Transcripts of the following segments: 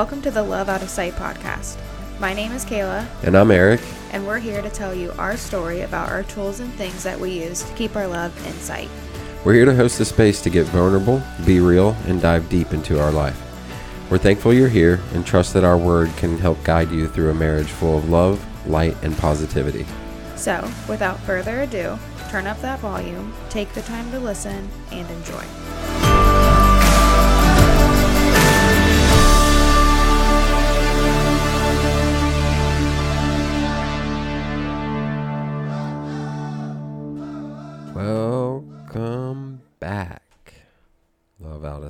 Welcome to the Love Out of Sight podcast. My name is Kayla, And I'm Eric. and we're here to tell you our story about our tools and things that we use to keep our love in sight. We're here to host a space to get vulnerable, be real, and dive deep into our life. We're thankful you're here and trust that our word can help guide you through a marriage full of love, light, and positivity. So, without further ado, turn up that volume, take the time to listen, and enjoy.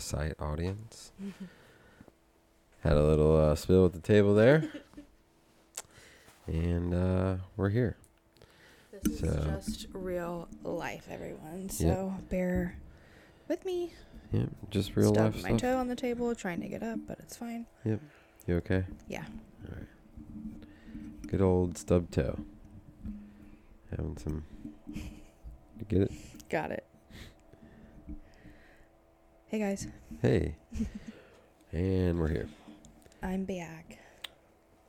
Of sight audience. Had a little uh, spill at the table there, and uh, we're here. This So- is just real life, everyone. So, Yep. bear with me. Yeah, just real Stubbed life my stuff. toe on the table, trying to get up, but it's fine. Yep. You okay? Yeah. All right. Good old stub toe. Having some. You get it? Got it. Hey guys, Hey. and we're here. I'm back.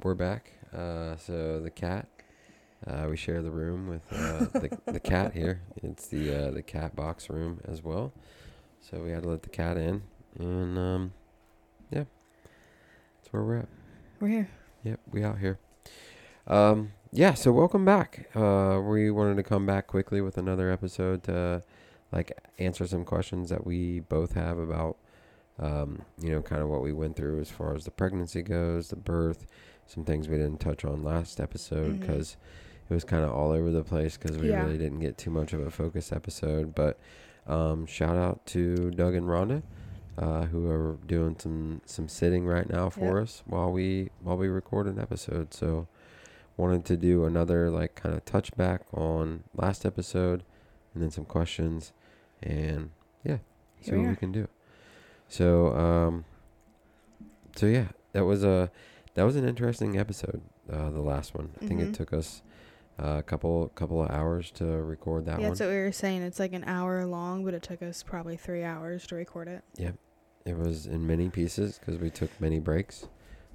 We're back. Uh, so the cat. Uh, we share the room with uh, the the cat here. It's the uh, the cat box room as well. So we had to let the cat in, and um, yeah, that's where we're at. We're here. Yep, we out here. Um, yeah, so welcome back. Uh, we wanted to come back quickly with another episode to like answer some questions that we both have about, um, you know, kind of what we went through as far as the pregnancy goes, the birth, some things we didn't touch on last episode because it was kind of all over the place because we Yeah. really didn't get too much of a focus episode. But um, shout out to Doug and Rhonda uh, who are doing some some sitting right now for Yep. us while we while we record an episode. So wanted to do another like kind of touchback on last episode, and then some questions, and yeah, see we what we can do. So um, so yeah, that was a that was an interesting episode. Uh, the last one, I think Mhm. it took us. uh, a couple couple of hours to record that yeah, one. that's what we were saying. It's like an hour long, but it took us probably three hours to record it. Yeah. It was in many pieces because we took many breaks.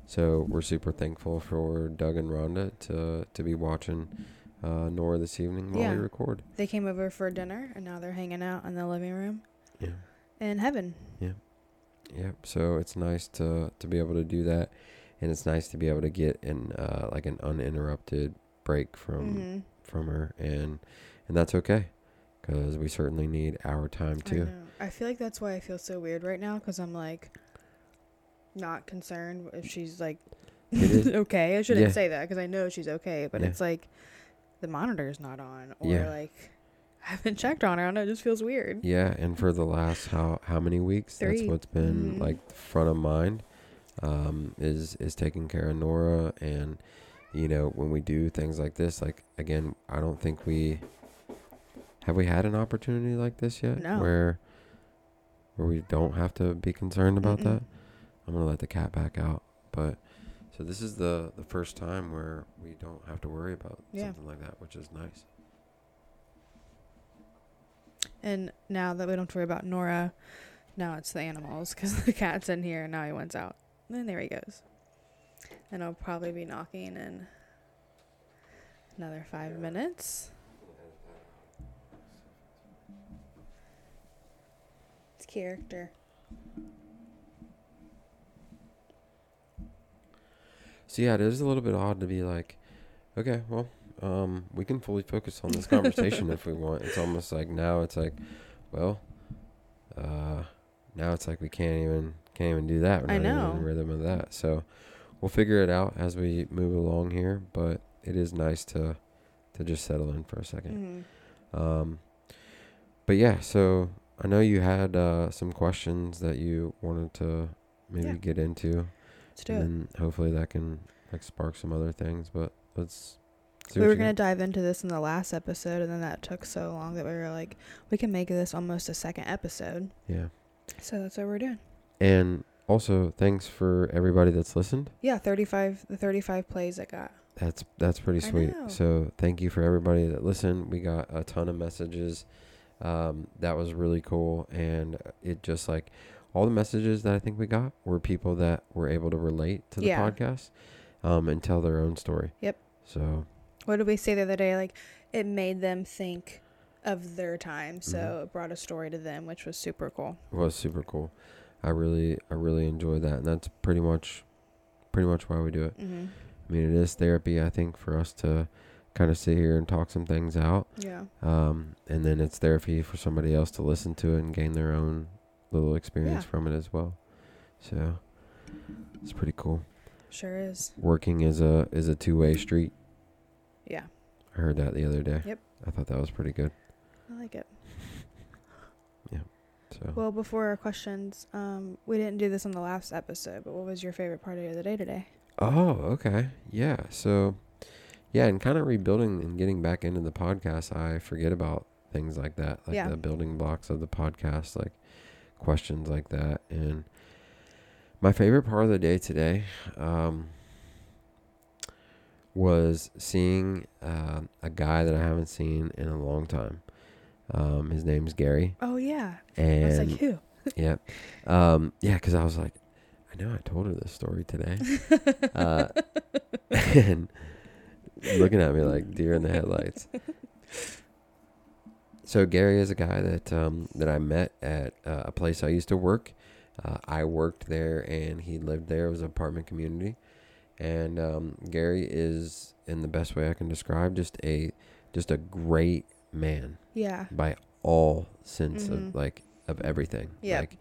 So we're super thankful for Doug and Rhonda to to be watching uh, Nora this evening while Yeah. we record. They came over for dinner, and now they're hanging out in the living room Yeah. in heaven. Yeah. Yep. So it's nice to to be able to do that, and it's nice to be able to get in uh, like an uninterrupted break from Mhm. from her, and and that's okay, because we certainly need our time I too. know. I feel like that's why I feel so weird right now because I'm like not concerned if she's like okay. I shouldn't Yeah. say that because I know she's okay, but Yeah. it's like the monitor's not on or Yeah. like I haven't checked on her. I don't know. It just feels weird. Yeah, and for the last how how many weeks? Three. That's what's been Mhm. like front of mind. Um, is is taking care of Nora, and you know when we do things like this, like again, I don't think we have we had an opportunity like this yet, No. where where we don't have to be concerned about Mm-mm. that. I'm gonna let the cat back out, but so this is the the first time where we don't have to worry about Yeah. something like that, which is nice. And now that we don't have to worry about Nora, now it's the animals because the cat's in here and now he wants out. And there he goes. And I'll probably be knocking in another five minutes. It's character. So yeah, it is a little bit odd to be like, okay, well, um, we can fully focus on this conversation if we want. It's almost like now it's like, well, uh, now it's like we can't even can't even do that. We're I know. in the rhythm of that. So we'll figure it out as we move along here. But it is nice to to just settle in for a 2nd Mhm. Um, but yeah, so I know you had uh, some questions that you wanted to maybe Yeah. get into Let's do and then hopefully that can like spark some other things. But let's see We what were going to got. dive into this in the last episode, and then that took so long that we were like, we can make this almost a second episode. Yeah, So that's what we're doing. and also thanks for everybody that's listened. Yeah, 35, the 35 plays I got. That's that's pretty sweet. So thank you for everybody that listened. We got a ton of messages. Um, that was really cool, and it just like all the messages that I think we got were people that were able to relate to the Yeah. podcast um, and tell their own story. Yep. So What did we say the other day? Like, it made them think of their time, so Mhm. it brought a story to them, which was super cool. it was super cool. I really, I really enjoyed that, and that's pretty much, pretty much why we do it. Mm-hmm. I mean, it is therapy, I think, for us to kind of sit here and talk some things out. Yeah. Um, and then it's therapy for somebody else to listen to it and gain their own little experience Yeah. from it as well. So it's pretty cool. Sure is. Working is a is a two way street. Yeah. I heard that the other day. Yep. I thought that was pretty good. I like it. Yeah. So Well, before our questions, um, we didn't do this on the last episode, but what was your favorite part of the day today? Oh, okay. Yeah. So yeah, and kind of rebuilding and getting back into the podcast, I forget about things like that, like Yeah. the building blocks of the podcast, like questions like that. And my favorite part of the day today um, was seeing uh, a guy that I haven't seen in a long time. Um, his name's Gary, Oh yeah. I and was like, who? yeah, um, yeah, because I was like, I know I told her this story today, uh, and looking at me like deer in the headlights. So Gary is a guy that um, that I met at uh, a place I used to work. Uh, I worked there, and he lived there. It was an apartment community, and um, Gary is, in the best way I can describe, just a just a great man Yeah. by all sense Mhm. of like of everything. Yeah. Like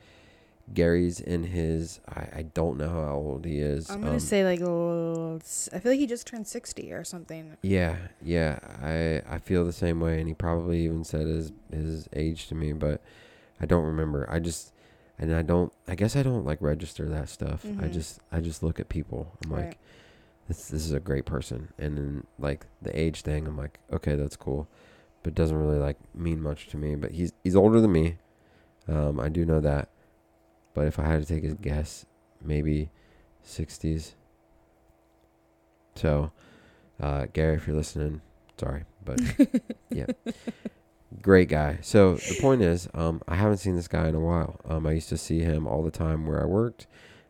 Gary's in his I, I don't know how old he is. I'm gonna um, say like I feel like he just turned sixty or something. Yeah, yeah. I I feel the same way and he probably even said his his age to me, but I don't remember. I just and I don't I guess I don't like register that stuff. I Mhm. just I just look at people. I'm like this this is a great person. And then like the age thing, I'm like, okay, that's cool. But it doesn't really like mean much to me. But he's he's older than me. Um, I do know that. But if I had to take a guess, maybe sixties. So, uh, Gary, if you're listening, sorry, but yeah, great guy. So the point is, um, I haven't seen this guy in a while. Um, I used to see him all the time where I worked.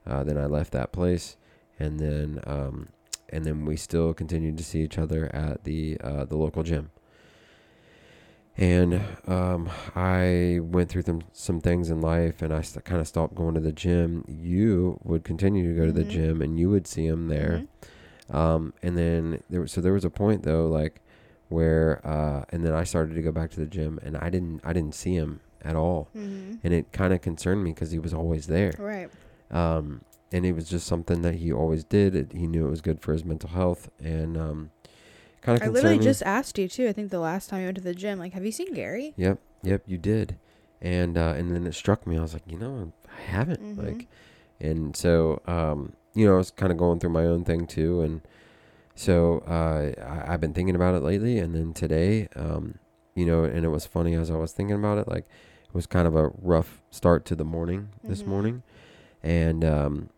Uh, then I left that place, and then um, and then we still continued to see each other at the uh, the local gym. And um, I went through them, some things in life, and I st- kind of stopped going to the gym. You would continue to go to the Mhm. gym, and you would see him there. Mhm. Um, and then there was, so there was a point though, like where, uh, and then I started to go back to the gym and I didn't, I didn't see him at all. Mhm. And it kind of concerned me because he was always there. Right. Um, and it was just something that he always did. It, he knew it was good for his mental health and, um, kind of I literally just asked you too. I think the last time you went to the gym, like, have you seen Gary? Yep, yep, you did. And uh, and then it struck me. I was like, you know, I haven't. Mhm. Like, and so um, you know, I was kind of going through my own thing too, and so uh, I, I've been thinking about it lately. And then today, um, you know, and it was funny as I was thinking about it. Like, it was kind of a rough start to the morning this Mhm. morning, and um,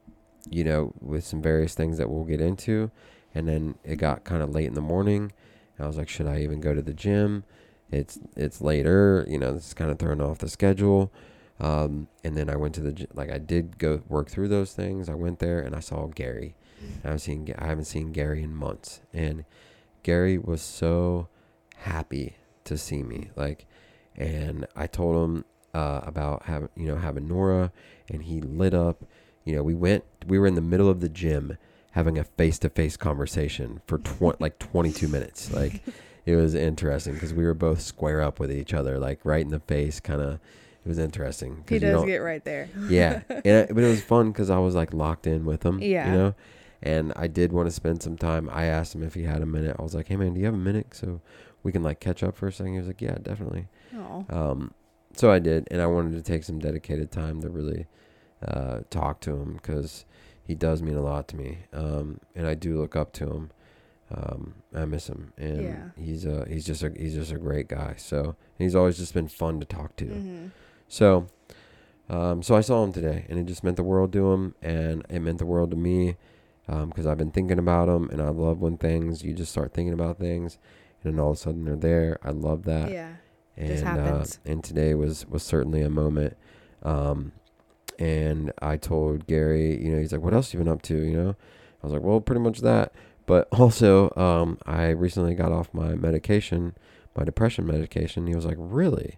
you know, with some various things that we'll get into. And then it got kind of late in the morning. I was like, should I even go to the gym? It's it's later, you know. This is kind of throwing off the schedule. Um, and then I went to the like I did go work through those things. I went there and I saw Gary. I haven't seen I haven't seen Gary in months, and Gary was so happy to see me. Like, and I told him uh, about having you know having Nora, and he lit up. You know, we went. We were in the middle of the gym having a face to face conversation for tw- like 22 minutes. Like, it was interesting because we were both square up with each other, like right in the face, kind of. It was interesting. He does get right there. yeah, and I, but it was fun because I was like locked in with him. Yeah. you know, and I did want to spend some time. I asked him if he had a minute. I was like, "Hey man, do you have a minute so we can like catch up for a second? He was like, "Yeah, definitely." Oh. Um, so I did, and I wanted to take some dedicated time to really uh, talk to him because he does mean a lot to me, um, and I do look up to him. Um, I miss him, and Yeah. he's a he's just a he's just a great guy. So he's always just been fun to talk to. Mhm. So, um, so I saw him today, and it just meant the world to him, and it meant the world to me, because I've been thinking about him, and I love when things you just start thinking about things, and then all of a sudden they're there. I love that, Yeah. and just uh, happens. and today was was certainly a moment, um, and I told Gary, you know, he's like, "What else you been up to?" You know, I was like, "Well, pretty much that." But also, um, I recently got off my medication, my depression medication. He was like, "Really?"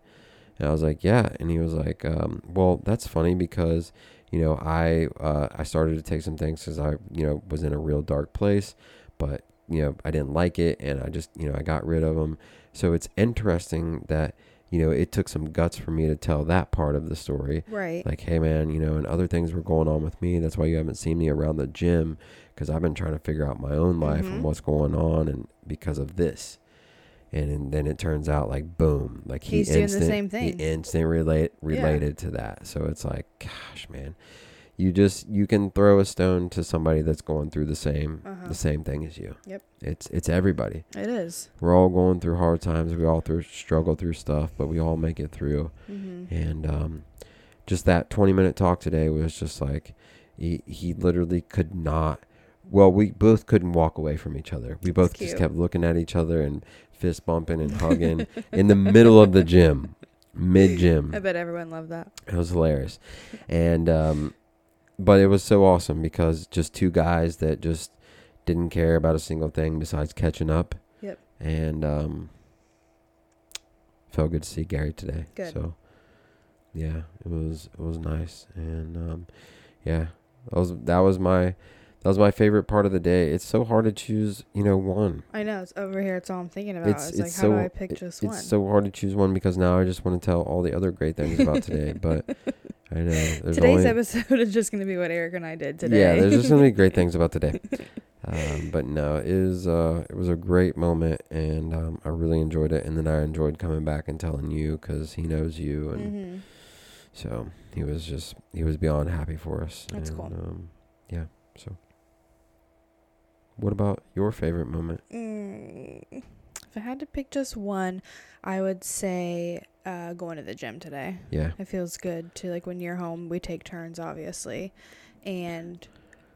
And I was like, "Yeah." And he was like, um, "Well, that's funny because." You know, I uh, I started to take some things because I you know was in a real dark place, but you know I didn't like it, and I just you know I got rid of them. So it's interesting that you know it took some guts for me to tell that part of the story. Right. Like, hey man, you know, and other things were going on with me. That's why you haven't seen me around the gym because I've been trying to figure out my own life Mhm. and what's going on, and because of this. And, and then it turns out like boom, like he He's doing the instant, same thing. He instant relate related to that. So it's like, gosh, man, you just you can throw a stone to somebody that's going through the same Uh-huh. the same thing as you. Yep. It's it's everybody. It is. We're all going through hard times. We all through struggle through stuff, but we all make it through. Mm-hmm. And um, just that 20 minute talk today was just like he he literally could not. Well, we both couldn't walk away from each other. We both just kept looking at each other and fist bumping and hugging in the middle of the gym, mid gym. I bet everyone loved that. It was hilarious. And um but it was so awesome because just two guys that just didn't care about a single thing besides catching up. Yep. And um felt good to see Gary today. Good. So yeah, it was it was nice. And um yeah, that was that was my that was my favorite part of the day. It's so hard to choose, you know, one. I know. It's over here. It's all I'm thinking about. It's- It's, it's like, how do I pick just It's one? so hard to choose one because now I just want to tell all the other great things about today. But I know there's Today's only, episode is just going to be what Eric and I did today. Yeah, there's just so many great things about today. Um, but no, it is uh, it was a great moment, and um, I really enjoyed it. And then I enjoyed coming back and telling you because he knows you, and hmm so he was just he was beyond happy for us. That's and, cool. Um, yeah. So, what about your favorite moment? Mm, if I had to pick just one, I would say uh, going to the gym today. Yeah, It feels good to like when you're home. We take turns, obviously, and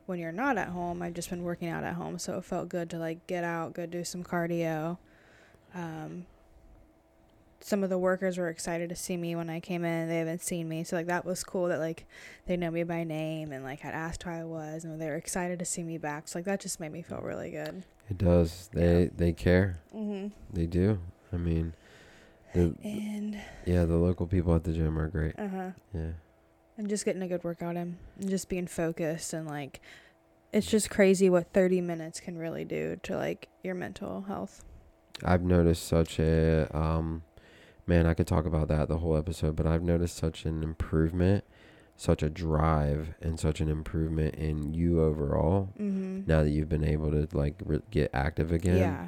when you're not at home, I've just been working out at home, so it felt good to like get out, go do some cardio. Um, some of the workers were excited to see me when I came in. They haven't seen me, so like that was cool. That like they know me by name and like had asked how I was, and they were excited to see me back. So like that just made me feel really good. it does. They they care. Mm-hmm. They do. I mean, the, And yeah, the local people at the gym are great. uh huh. Yeah. and just getting a good workout in and just being focused and like it's just crazy what 30 minutes can really do to like your mental health I've noticed such a um man, I could talk about that the whole episode, but I've noticed such an improvement, such a drive and such an improvement in you overall mm-hmm. now that you've been able to like re- get active again. yeah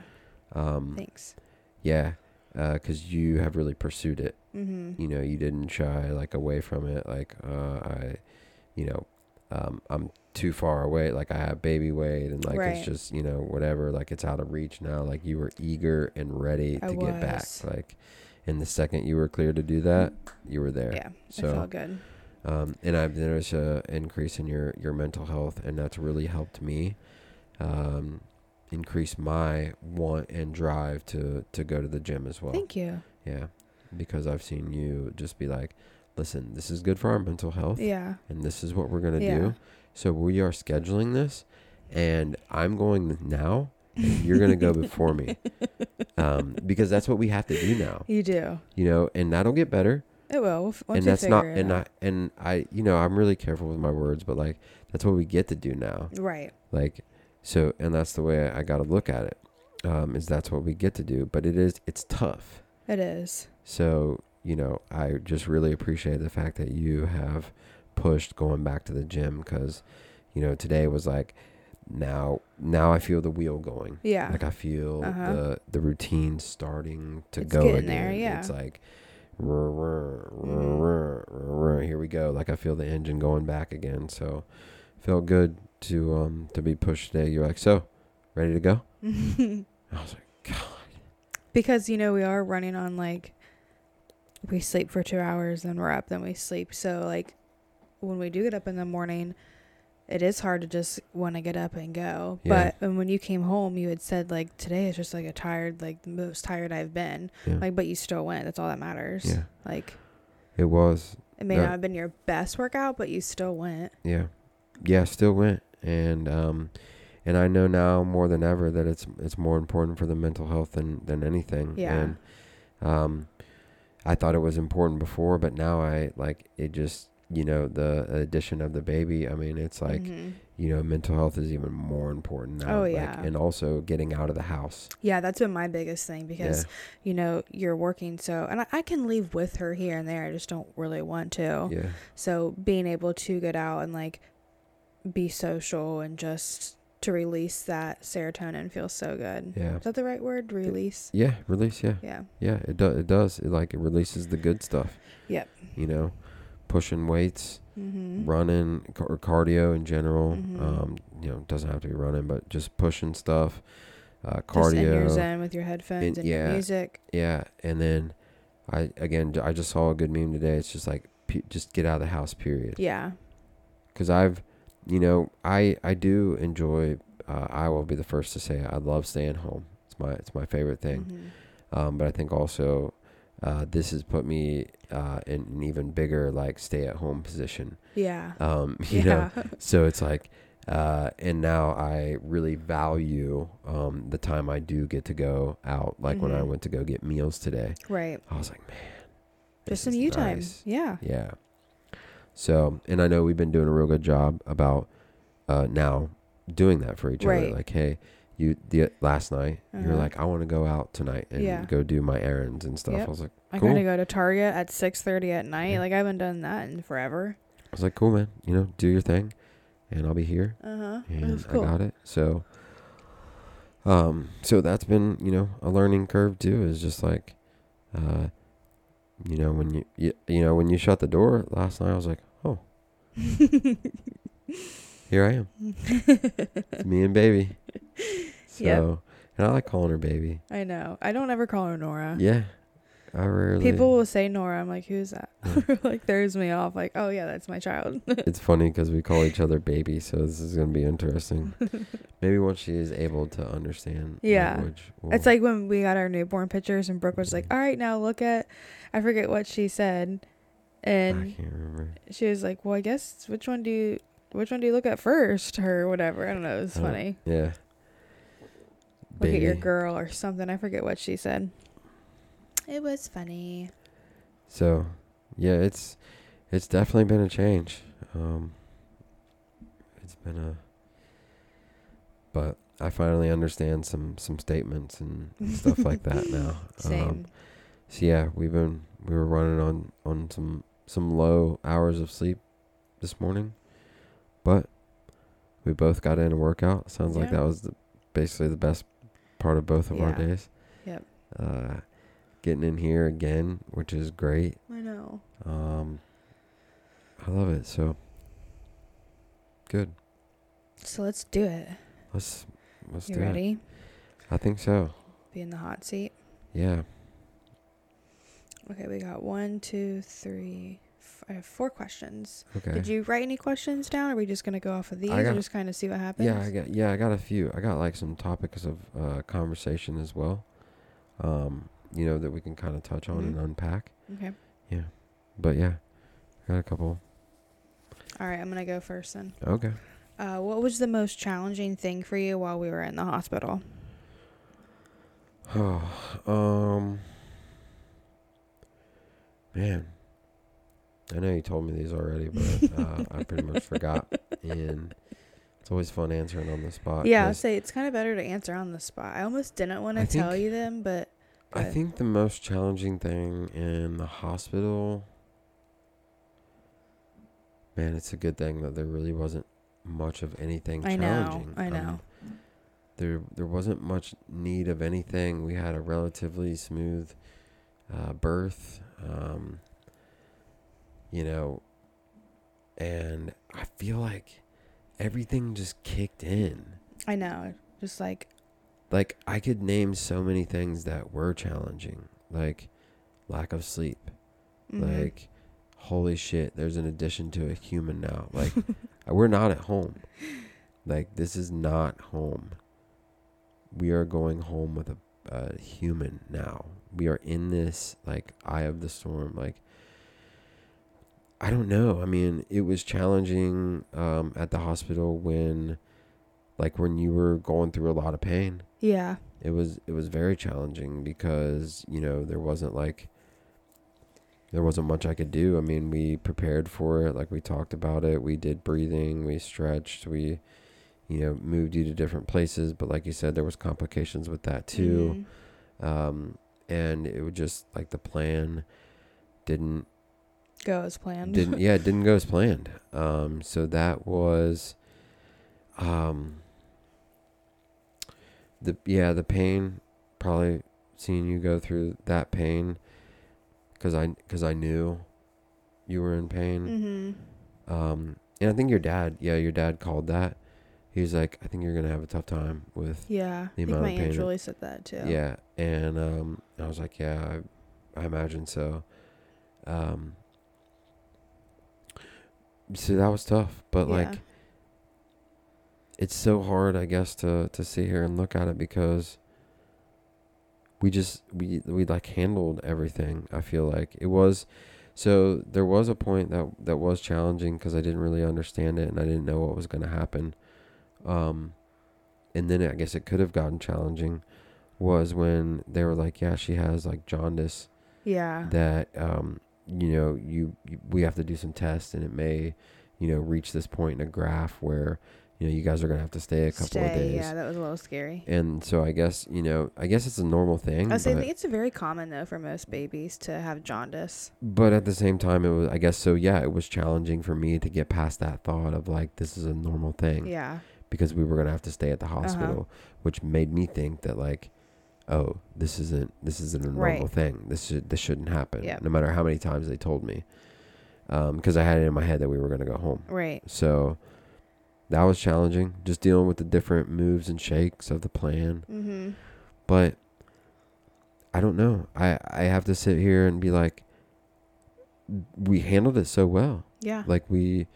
Um thanks yeah, uh, cuz you have really pursued it. mm-hmm. You know, you didn't shy like away from it like uh I you know, um I'm too far away like I have baby weight and like Right. it's just, you know, whatever like it's out of reach now like you were eager and ready I to get back like and the second you were clear to do that, you were there. yeah So- it felt good Um, and I've noticed a increase in your, your mental health, and that's really helped me um, increase my want and drive to, to go to the gym as well. thank you Yeah, because I've seen you just be like, listen, this is good for our mental health, yeah and this is what we're gonna Yeah. do. So we are scheduling this, and I'm going now, and you're gonna go before me, um, because that's what we have to do now. you do You know, and that'll get better it will once and that's not and out. I and I you know I'm really careful with my words but like that's what we get to do now right like so and that's the way I, got to look at it um is that's what we get to do but it is it's tough it is so you know I just really appreciate the fact that you have pushed going back to the gym cuz you know today was like now now I feel the wheel going yeah like I feel Uh-huh. the the routine starting to It's go again. there, yeah. It's like "Rrr, rrr, rrr, Mhm. rrr, here we go. Like I feel the engine going back again. So felt good to um to be pushed today. You're like, so ready to go? I was like, God. because you know we are running on like we sleep for two hours then we're up then we sleep so like when we do get up in the morning it is hard to just want to get up and go Yeah. but and when you came home you had said like today is just like a tired like the most tired i've been Yeah. like but you still went that's all that matters yeah. like It was. It may No. not have been your best workout, but you still went. Yeah, yeah, still went, and um, and I know now more than ever that it's it's more important for the mental health than than anything. Yeah. And um, I thought it was important before, but now I like it. Just you know, the addition of the baby. I mean, it's like Mhm. you know, mental health is even more important now. Oh, like, yeah. and also getting out of the house. Yeah, that's been my biggest thing because yeah, you know you're working so, and I, I can leave with her here and there. I just don't really want to. yeah, So being able to get out and like be social and just to release that serotonin feels so good. yeah, Is that the right word? Release. yeah. Release, yeah. Yeah. Yeah, it does. It does. It like it releases the good stuff. Yep. You know, pushing weights, Mm-hmm. running or cardio in general. Mhm. Um, you know, doesn't have to be running, but just pushing stuff. Uh, cardio. Just in your zen with your headphones And- and your yeah. music. Yeah, and then I again I just saw a good meme today. It's just like pe- just get out of the house. Period. Yeah. Because I've, you know, I I do enjoy. Uh, I will be the first to say I love staying home. It's my it's my favorite thing. Mhm. Um, but I think also uh, this has put me uh, in an even bigger like stay at home position. Yeah. Um, you know, yeah. so it's like, uh, and now I really value um, the time I do get to go out. Like when I Mhm. went to go get meals today, right. I was like, man, Just some you time. Yeah. Yeah. So, and I know we've been doing a real good job about uh, now doing that for each Right. other. Like, hey, you the last night you were Uh-huh. like, I want to go out tonight and Yeah. go do my errands and stuff. Yep. I was like, I Cool. gotta go to Target at six thirty at night. Yeah. Like I haven't done that in forever. I was like, cool, man. You know, do your thing, and I'll be here. Uh huh. and cool. I got it. So, um, so that's been you know a learning curve too. Is just like, uh, you know when you, you you know when you shut the door last night, I was like, oh, here I am. It's me and baby. So, Yep. and I like calling her baby. I know. I don't ever call her Nora. Yeah, I rarely. People will say Nora. I'm like, who's that? Yeah. like throws me off. Like, oh yeah, that's my child. it's funny because we call each other baby, so this is gonna be interesting. Maybe once she is able to understand Yeah. language, It's we'll- like when we got our newborn pictures and Brooke was like, all right, now look at, I forget what she said, I and can't remember. she was like, well, I guess which one do you, which one do you look at first, or whatever. I don't know. It was Oh, funny. Yeah. Look at your girl or something. I forget what she said. It was funny. So, yeah, it's it's definitely been a change. Um, it's been a, but I finally understand some some statements and, stuff like that now. Same. Um, so yeah, we've been we were running on on some some low hours of sleep this morning, but we both got in a workout. Sounds like that was the, basically the best part of both of our days. Yep. Uh, getting in here again, which is great. I know. Um, I love it. So good. So let's do it. Let's let's You do it. ready? I think so. Be in the hot seat. Yeah. Okay, we got one, two, three. F- I have four questions. Okay. Did you write any questions down? Or are we just gonna go off of these, I or just kind of see what happens? yeah, I got yeah, I got a few. I got like some topics of uh, conversation as well. Um, you know that we can kind of touch on Mhm. and unpack. Okay. Yeah. But yeah, I got a couple. All right, I'm gonna go first then. Okay. Uh, what was the most challenging thing for you while we were in the hospital? Oh, um, man, I know you told me these already, but uh, I pretty much forgot. And it's always fun answering on the spot. yeah, I'd 'cause say it's kind of better to answer on the spot. I almost didn't want to tell you them, but I think the most challenging thing in the hospital, man, it's a good thing that there really wasn't much of anything I know, challenging. I Um, know. there, there wasn't much need of anything. We had a relatively smooth uh, birth, um, you know, and I feel like everything just kicked in. I know, just like like I could name so many things that were challenging, like lack of sleep, mhm. like holy shit, there's an addition to a human now. Like we're not at home. Like this is not home. We are going home with a, a human now. We are in this like eye of the storm. Like I don't know. I mean, it was challenging um, at the hospital when, like, when you were going through a lot of pain. Yeah. It was it was very challenging because you know there wasn't like there wasn't much I could do. I mean, we prepared for it, like we talked about it. We did breathing, we stretched, we you know moved you to different places. But like you said, there was complications with that too, Mhm. um, and it was just like the plan didn't Go as planned. didn't yeah it didn't go as planned um so that was um the yeah the pain probably seeing you go through that pain because i because i knew you were in pain mm-hmm. um and i think your dad yeah your dad called that he was like i think you're gonna have a tough time with Yeah. The I think amount my of aunt pain- Julie said that too. yeah and um i was like yeah i, I imagine so um so that was tough but like Yeah. It's so hard i guess to to sit here and look at it because we just we we like handled everything i feel like it was so there was a point that that was challenging because i didn't really understand it and i didn't know what was going to happen um and then i guess it could have gotten challenging was when they were like yeah she has like jaundice Yeah. that um you know you, you we have to do some tests and it may you know reach this point in a graph where you know you guys are gonna have to stay a couple Stay. of days Yeah, that was a little scary. and so i guess you know i guess it's a normal thing I say, I think it's very common though for most babies to have jaundice. but at the same time it was i guess so yeah it was challenging for me to get past that thought of like this is a normal thing Yeah. because we were gonna have to stay at the uh-huh. hospital which made me think that like oh this isn't this isn't a normal Right. thing this should this shouldn't happen Yep. no matter how many times they told me um, because i had it in my head that we were gonna go home Right. so that was challenging just dealing with the different moves and shakes of the plan Mm-hmm. but i don't know i i have to sit here and be like we handled it so well Yeah. like we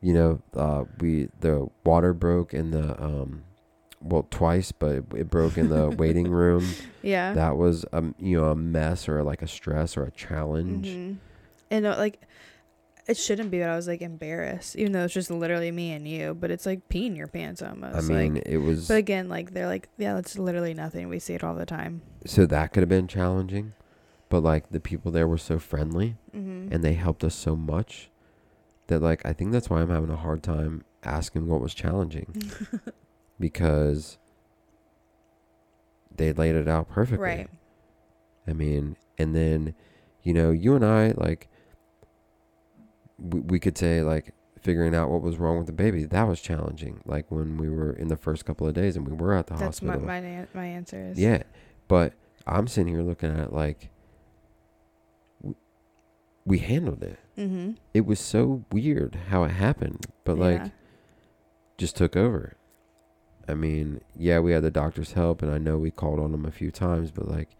you know uh we the water broke in the um well twice but it, it broke in the waiting room yeah. that was um you know a mess or like a stress or a challenge Mhm. And uh, like, it shouldn't be, but I was like embarrassed, even though it's just literally me and you. But it's like peeing your pants almost. i mean like, it was but again, like they're like, yeah, that's literally nothing. We see it all the time. so that could have been challenging but like the people there were so friendly Mm-hmm. and they helped us so much that like i think that's why i'm having a hard time asking what was challenging because they laid it out perfectly right. I mean, and then, you know, you and I, like, we, we could say, like, figuring out what was wrong with the baby, that was challenging. Like, when we were in the first couple of days and we were at the That's my hospital. my an- my answer is yeah. But I'm sitting here looking at it like, w- we handled it. Mm-hmm. It was so weird how it happened, but, like, just took over. I mean, yeah, we had the doctor's help, and I know we called on them a few times, but like,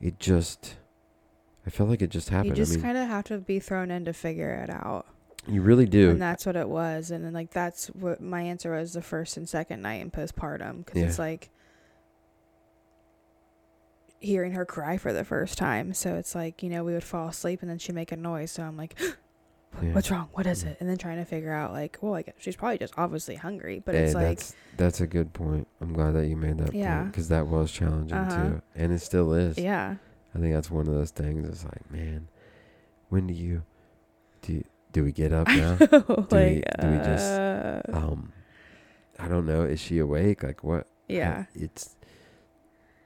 it just, I felt like it just happened. you just I mean, kind of have to be thrown in to figure it out. you really do. And that's what it was. And then, like, that's what my answer was the first and second night in postpartum. Because it's like hearing her cry for the first time. So it's like, you know, we would fall asleep and then she'd make a noise. So I'm like, Yeah. what's wrong? What is it? And then trying to figure out, like, well, I guess she's probably just obviously hungry. But Hey, it's like, that's that's a good point. I'm glad that you made that Yeah. because that was challenging Uh-huh. too, and it still is. yeah. I think that's one of those things. It's like, man, when do you do? You, do we get up now? like, we- do we just- uh, um, I don't know. Is she awake? Like what? I- yeah. it's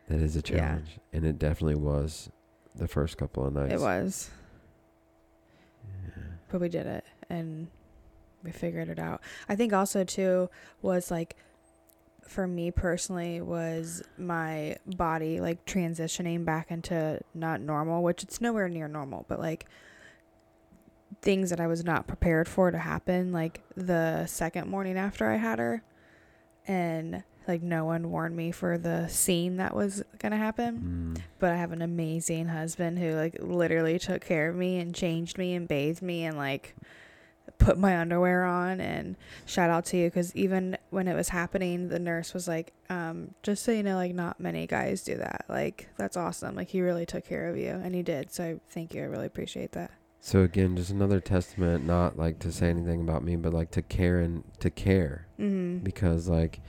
that is a Yeah. challenge, and it definitely was the first couple of nights. It was. Yeah. but we did it and we figured it out. I think also too was like for me personally was my body like transitioning back into not normal, which it's nowhere near normal, but like things that I was not prepared for to happen like the second morning after I had her and like no one warned me for the scene that was going to happen Mm. but I have an amazing husband who like literally took care of me and changed me and bathed me and like put my underwear on and shout out to you because even when it was happening the nurse was like um just so you know like not many guys do that. Like that's awesome. Like he really took care of you. And he did. So thank you. I really appreciate that. So again, just another testament, not like to say anything about me, but like to care and to care. Mm-hmm. because like,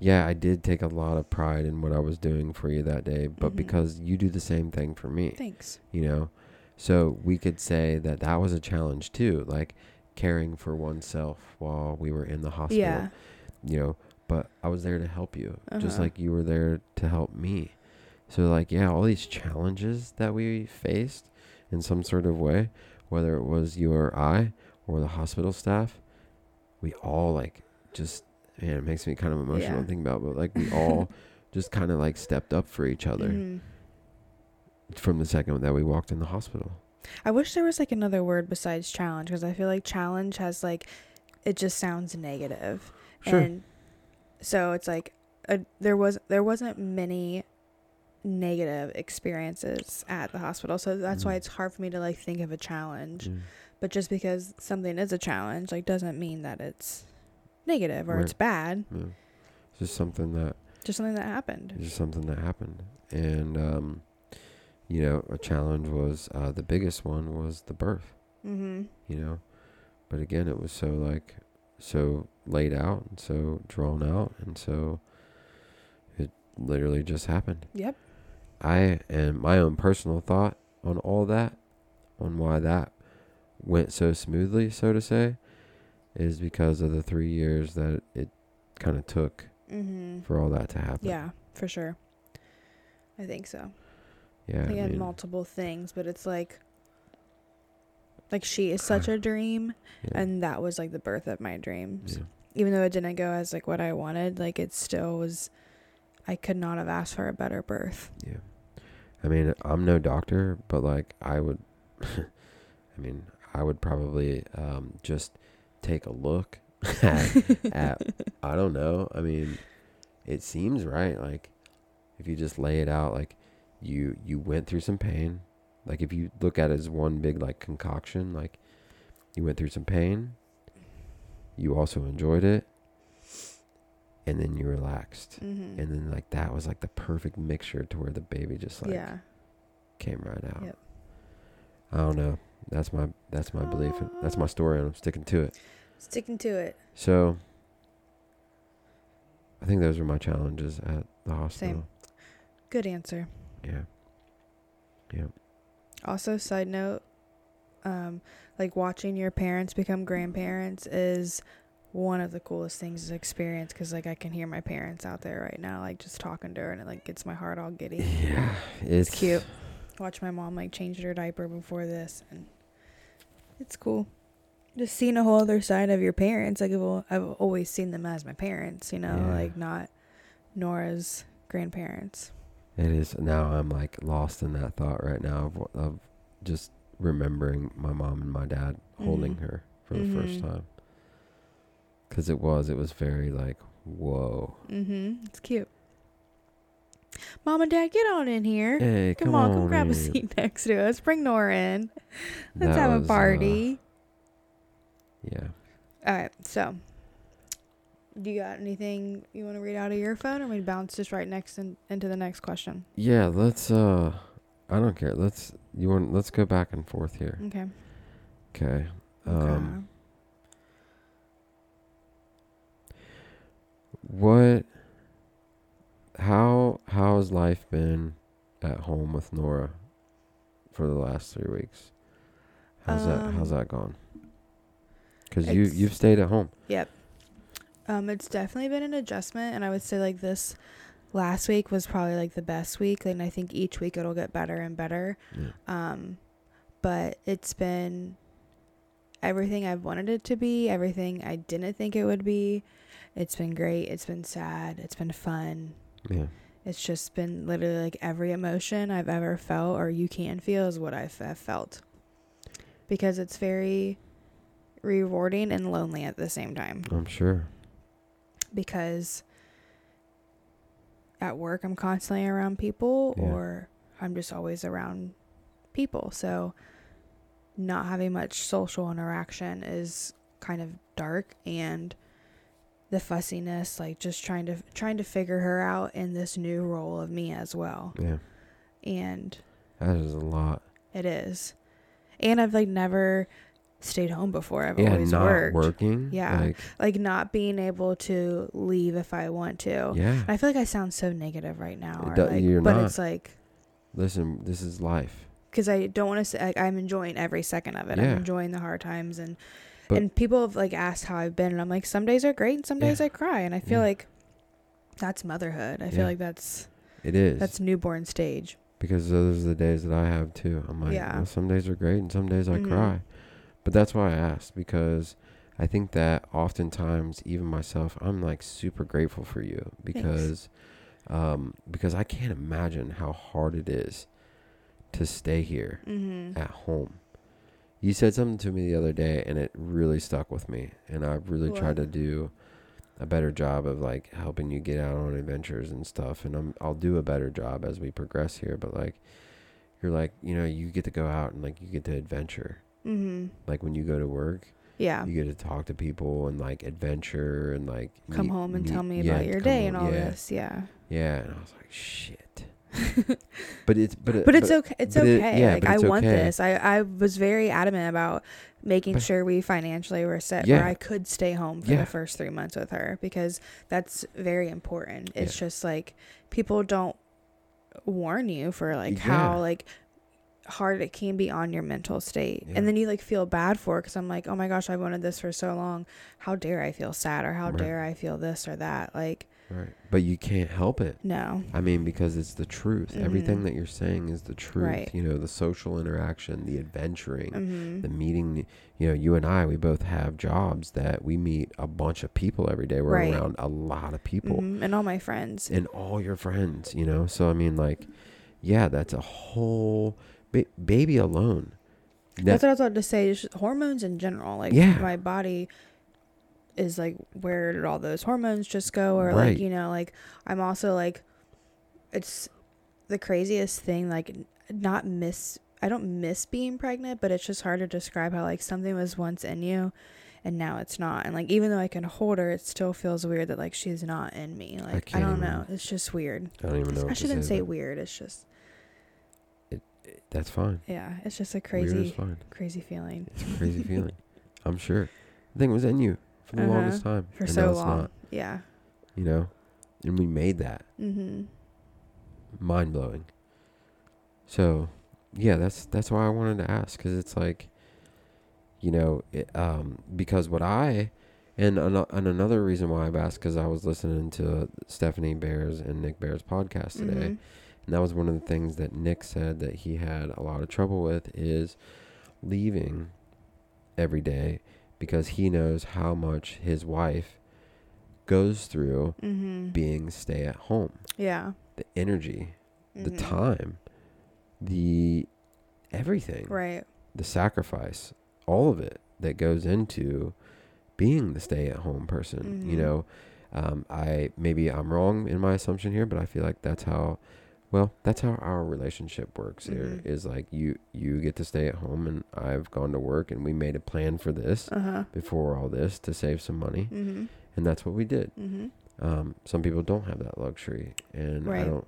yeah, I did take a lot of pride in what I was doing for you that day, but Mhm. because you do the same thing for me, Thanks. you know, so we could say that that was a challenge too, like caring for oneself while we were in the hospital, Yeah. you know. But I was there to help you, just Uh-huh. like you were there to help me. So like, yeah, all these challenges that we faced in some sort of way, whether it was you or I or the hospital staff, we all like just man, it makes me kind of emotional Yeah. to think about, but like we all just kind of like stepped up for each other Mhm. from the second that we walked in the hospital. I wish there was like another word besides challenge because I feel like challenge has like it just sounds negative. Sure. And so it's like a, there was there wasn't many negative experiences at the hospital. So that's why Mhm. it's hard for me to like think of a challenge. Mm. But just because something is a challenge like doesn't mean that it's negative or Right. it's bad. Yeah. It's just something that Just something that happened. it's just something that happened. And um you know, a challenge was uh the biggest one was the birth. Mhm. you know. But again, it was so like so laid out and so drawn out, and so it literally just happened. Yep. I and my own personal thought on all that, on why that went so smoothly, so to say, is because of the three years that it kind of took Mhm. for all that to happen. Yeah, for sure. I think so. Yeah. they I had mean, multiple things, but it's like like she is such a dream yeah, and that was like the birth of my dreams. yeah, Even though it didn't go as like what I wanted, like it still was I could not have asked for a better birth. yeah. I mean, I'm no doctor, but like I would, I mean, I would probably um, just take a look at, at I don't know. I mean, it seems right. Like if you just lay it out, like you you went through some pain. Like if you look at it as one big like concoction, like you went through some pain. You also enjoyed it, and then you relaxed, Mhm. and then like that was like the perfect mixture to where the baby just like yeah. came right out. Yep. I don't know. That's my that's my belief. and That's my story, and I'm sticking to it. Sticking to it. So I think those are my challenges at the hospital. Same. Good answer. Yeah. Yeah. Also, side note, um, like watching your parents become grandparents is one of the coolest things to experience because like I can hear my parents out there right now, like just talking to her, and it like gets my heart all giddy. Yeah. It's, cute. Watch my mom like change her diaper before this, and it's cool. Just seeing a whole other side of your parents. Like I've, I've always seen them as my parents, you know, Yeah. like not Nora's grandparents. It is. Now I'm like lost in that thought right now of, of just remembering my mom and my dad holding Mhm. her for the first Mhm. time. Because it was, it was very like, whoa. Mm-hmm. It's cute. Mom and Dad, get on in here. Hey, come, come, on, come grab a seat next to us. Bring Nora in. Let's That have was, a uh, party. yeah. All right, so do you got anything you want to read out of your phone, or we bounce just right next in, into the next question? Yeah, let's uh I don't care. Let's you want let's go back and forth here. Okay. Okay. Um what how how has life been at home with Nora for the last 3 weeks? How's that how's Um, that gone? Cuz you you've stayed at home. Yep. Um, it's definitely been an adjustment, and I would say like this last week was probably like the best week, and I think each week it'll get better and better. Yeah. Um, but it's been everything I've wanted it to be, everything I didn't think it would be. It's been great. It's been sad. It's been fun. Yeah. It's just been literally like every emotion I've ever felt or you can feel is what I've, have felt. Because it's very rewarding and lonely at the same time. I'm sure. Because at work I'm constantly around people Yeah. or I'm just always around people. So not having much social interaction is kind of dark and the fussiness like just trying to trying to figure her out in this new role of me as well Yeah. and That is a lot. it is and I've like never stayed home before. I've yeah, always not worked. working. Yeah. Like, Like not being able to leave if I want to. yeah. I feel like I sound so negative right now. It like- you're but not. it's like Listen, this is life. because I don't want to say like, I'm enjoying every second of it. Yeah. I'm enjoying the hard times and But- and people have like asked how I've been and I'm like some days are great and some days I cry and I feel Yeah. like that's motherhood. I feel like that's It is. that's newborn stage. because those are the days that I have too. I'm like, Yeah. well, some days are great and some days I Mhm. cry. But that's why I asked because I think that oftentimes, even myself, I'm like super grateful for you because, um, because I can't imagine how hard it is to stay here Mm-hmm. at home. You said something to me the other day and it really stuck with me. And I've really tried to do a better job of like helping you get out on adventures and stuff. And I'm, I'll do a better job as we progress here. But like, you're like, you know, you get to go out and like you get to adventure. Mm-hmm. Like when you go to work, Yeah. you get to talk to people and like adventure and like Come meet- home and meet- tell me yeah, about your day and all yeah, this. Yeah. Yeah. And I was like, shit. but it's, but, it- But it's okay. It's but it- okay. yeah, like but I it's want okay. this. I I was very adamant about making But- sure we financially were set Yeah. where I could stay home for Yeah. the first three months with her because that's very important. It's Yeah. just like people don't warn you for like how like hard it can be on your mental state Yeah. and then you like feel bad for because i'm like oh my gosh i wanted this for so long how dare i feel sad or how Right. dare i feel this or that like right. But you can't help it. no I mean, because it's the truth. Everything Mhm. that you're saying is the truth. Right. You know, the social interaction, the adventuring, hmm the meeting. You know, you and I, we both have jobs that we meet a bunch of people every day. We're Right. around a lot of people Mhm. and all my friends and all your friends, you know? So, I mean, like, yeah, that's a whole ba- baby alone. That's what I was about to say. Just hormones in general. Like Yeah. my body is like, where did all those hormones just go? Or Right. like, you know, like I'm also like, it's the craziest thing. Like, not miss. I don't miss being pregnant, but it's just hard to describe how like something was once in you, and now it's not. And like even though I can hold her, it still feels weird that like she's not in me. Like I, can't don't know. It's just weird. I don't even know. I shouldn't say but weird. It's just That's fine. yeah. It's just a crazy, crazy feeling It's a crazy feeling. I'm sure. The thing was in you for the Uh-huh. longest time. for and so long. Not, Yeah. you know? And we made that. Mm-hmm. mind blowing. So, yeah, that's that's why I wanted to ask because it's like, you know, it, um, because what I and an, and another reason why I've asked because I was listening to Stephanie Bare's and Nick Bare's podcast today, Mhm. And that was one of the things that Nick said that he had a lot of trouble with is leaving every day because he knows how much his wife goes through Mm-hmm. being stay at home. Yeah. The energy, the Mhm. time, the everything, Right. the sacrifice, all of it that goes into being the stay at home person. You Mhm. know, um, I maybe I'm wrong in my assumption here, but I feel like that's how. Well, that's how our relationship works. Here Mhm. is like you you get to stay at home, and I've gone to work, and we made a plan for this Uh huh. before all this to save some money, Mhm. and that's what we did. Mhm. Um, some people don't have that luxury, and I don't.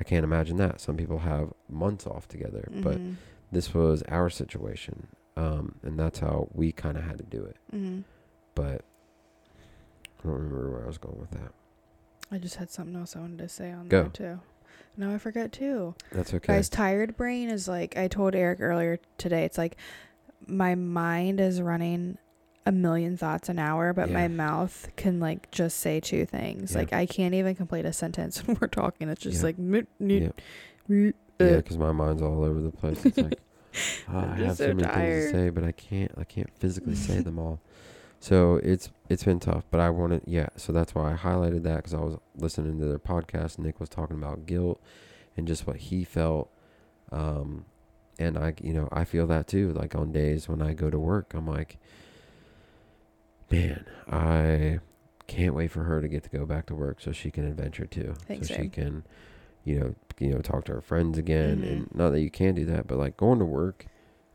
I can't imagine that. Some people have months off together, but Mhm. this was our situation, um, and that's how we kind of had to do it. Mhm. But I don't remember where I was going with that. I just had something else I wanted to say on Go. there too. No, I forget too. That's okay. Guys, tired brain is like I told Eric earlier today. It's like my mind is running a million thoughts an hour, but my mouth can like just say two things. Yeah. Like I can't even complete a sentence when we're talking. It's just Yeah. like "Moot, yeah, yeah, uh." because my mind's all over the place. It's like "Ah, I'm I have so, so many things to say, but I can't. I can't physically say them all. So it's it's been tough, but I wanted yeah. So that's why I highlighted that because I was listening to their podcast. Nick was talking about guilt and just what he felt, um, and I you know I feel that too. Like on days when I go to work, I'm like, man, I can't wait for her to get to go back to work so she can adventure too, so she can, you know, you know, talk to her friends again. Mhm. And not that you can do that, but like going to work,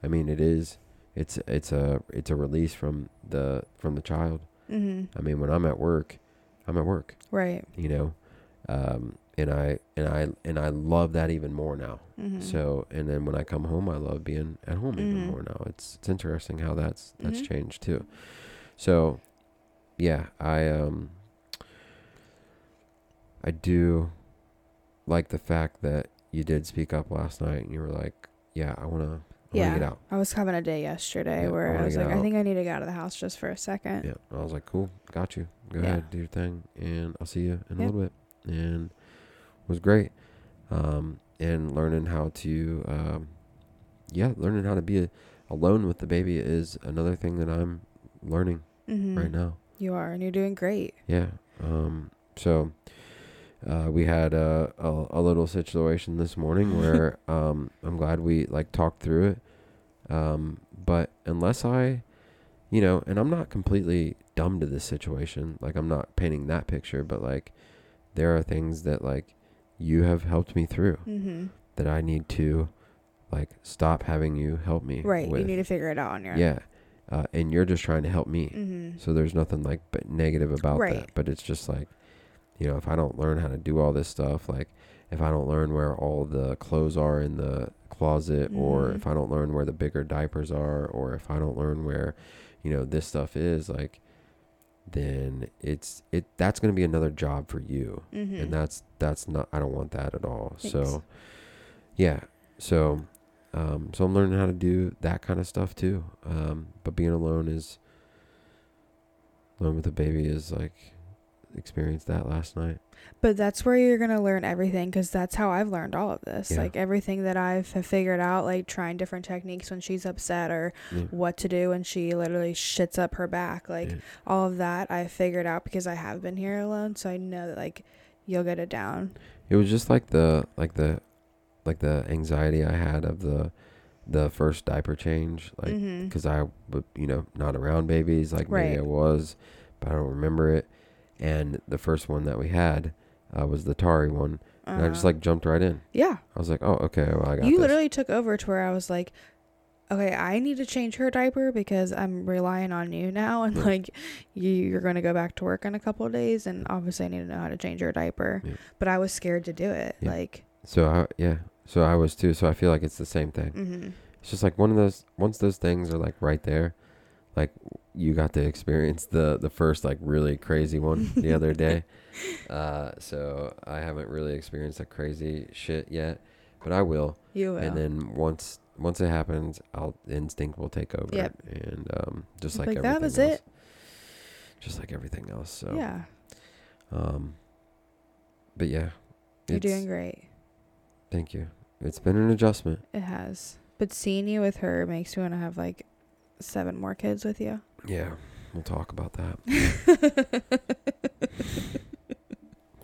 I mean, it is it's it's a it's a release from the from the child. Mhm. I mean, when I'm at work, I'm at work. Right. You know, um, and I and I and I love that even more now. Mm-hmm. So and then when I come home, I love being at home even Mhm. more now. It's it's interesting how that's that's Mhm. changed too. So yeah, I um I do like the fact that you did speak up last night and you were like, yeah, I want to yeah, get out. I was having a day yesterday Yeah, where I, wanna was like, I think I need to get out of the house just for a second. Yeah. I was like, cool, got you. Go Yeah. ahead, do your thing, and I'll see you in a little bit. And it was great. Um, and learning how to, um, yeah, learning how to be a, alone with the baby is another thing that I'm learning Mm-hmm. right now. You are, and you're doing great. Yeah. Um, so uh, we had a, a a little situation this morning where um, I'm glad we like talked through it. Um, but unless I, you know, and I'm not completely dumb to this situation. Like I'm not painting that picture, but like there are things that like you have helped me through Mm-hmm. that I need to like stop having you help me. Right. With. You need to figure it out on your own. yeah. Uh, and you're just trying to help me. Mm-hmm. So there's nothing like but negative about Right. that. But it's just like, you know, if I don't learn how to do all this stuff, like if I don't learn where all the clothes are in the closet, or Mhm. if I don't learn where the bigger diapers are, or if I don't learn where, you know, this stuff is, like, then it's it that's gonna be another job for you, Mm-hmm. and that's that's not I don't want that at all. Thanks. So, yeah, so. Um, so I'm learning how to do that kind of stuff too. Um, but being alone is alone with a baby is like experienced that last night. But that's where you're gonna learn everything, because that's how I've learned all of this. Yeah. Like everything that I've have figured out, like trying different techniques when she's upset, or Yeah. what to do when she literally shits up her back. Like Yeah. all of that, I figured out because I have been here alone, so I know that like you'll get it down. It was just like the like the like the anxiety I had of the the first diaper change, like mm-hmm. because I would you know not around babies like maybe I was, but I don't remember it. And the first one that we had uh, was the Tari one, and I just Uh, like jumped right in. yeah. I was like, oh okay, well I got You this. literally took over to where I was like, okay, I need to change her diaper because I'm relying on you now, and Yeah. like you, you're going to go back to work in a couple of days, and obviously I need to know how to change her diaper. Yeah. But I was scared to do it. Yeah. Like, So I yeah, so I was too. So I feel like it's the same thing. mm-hmm. It's just like one of those once those things are like right there, like you got to experience the the first like really crazy one the other day. Uh, so I haven't really experienced that crazy shit yet, but I will. you will. And then once once it happens, I'll instinct will take over. Yep. And um, just Like, like, that everything was else. it. Just like everything else. So yeah, Um. But yeah, you're doing great. Thank you. It's been an adjustment. It has. But seeing you with her makes me want to have like seven more kids with you. Yeah, we'll talk about that.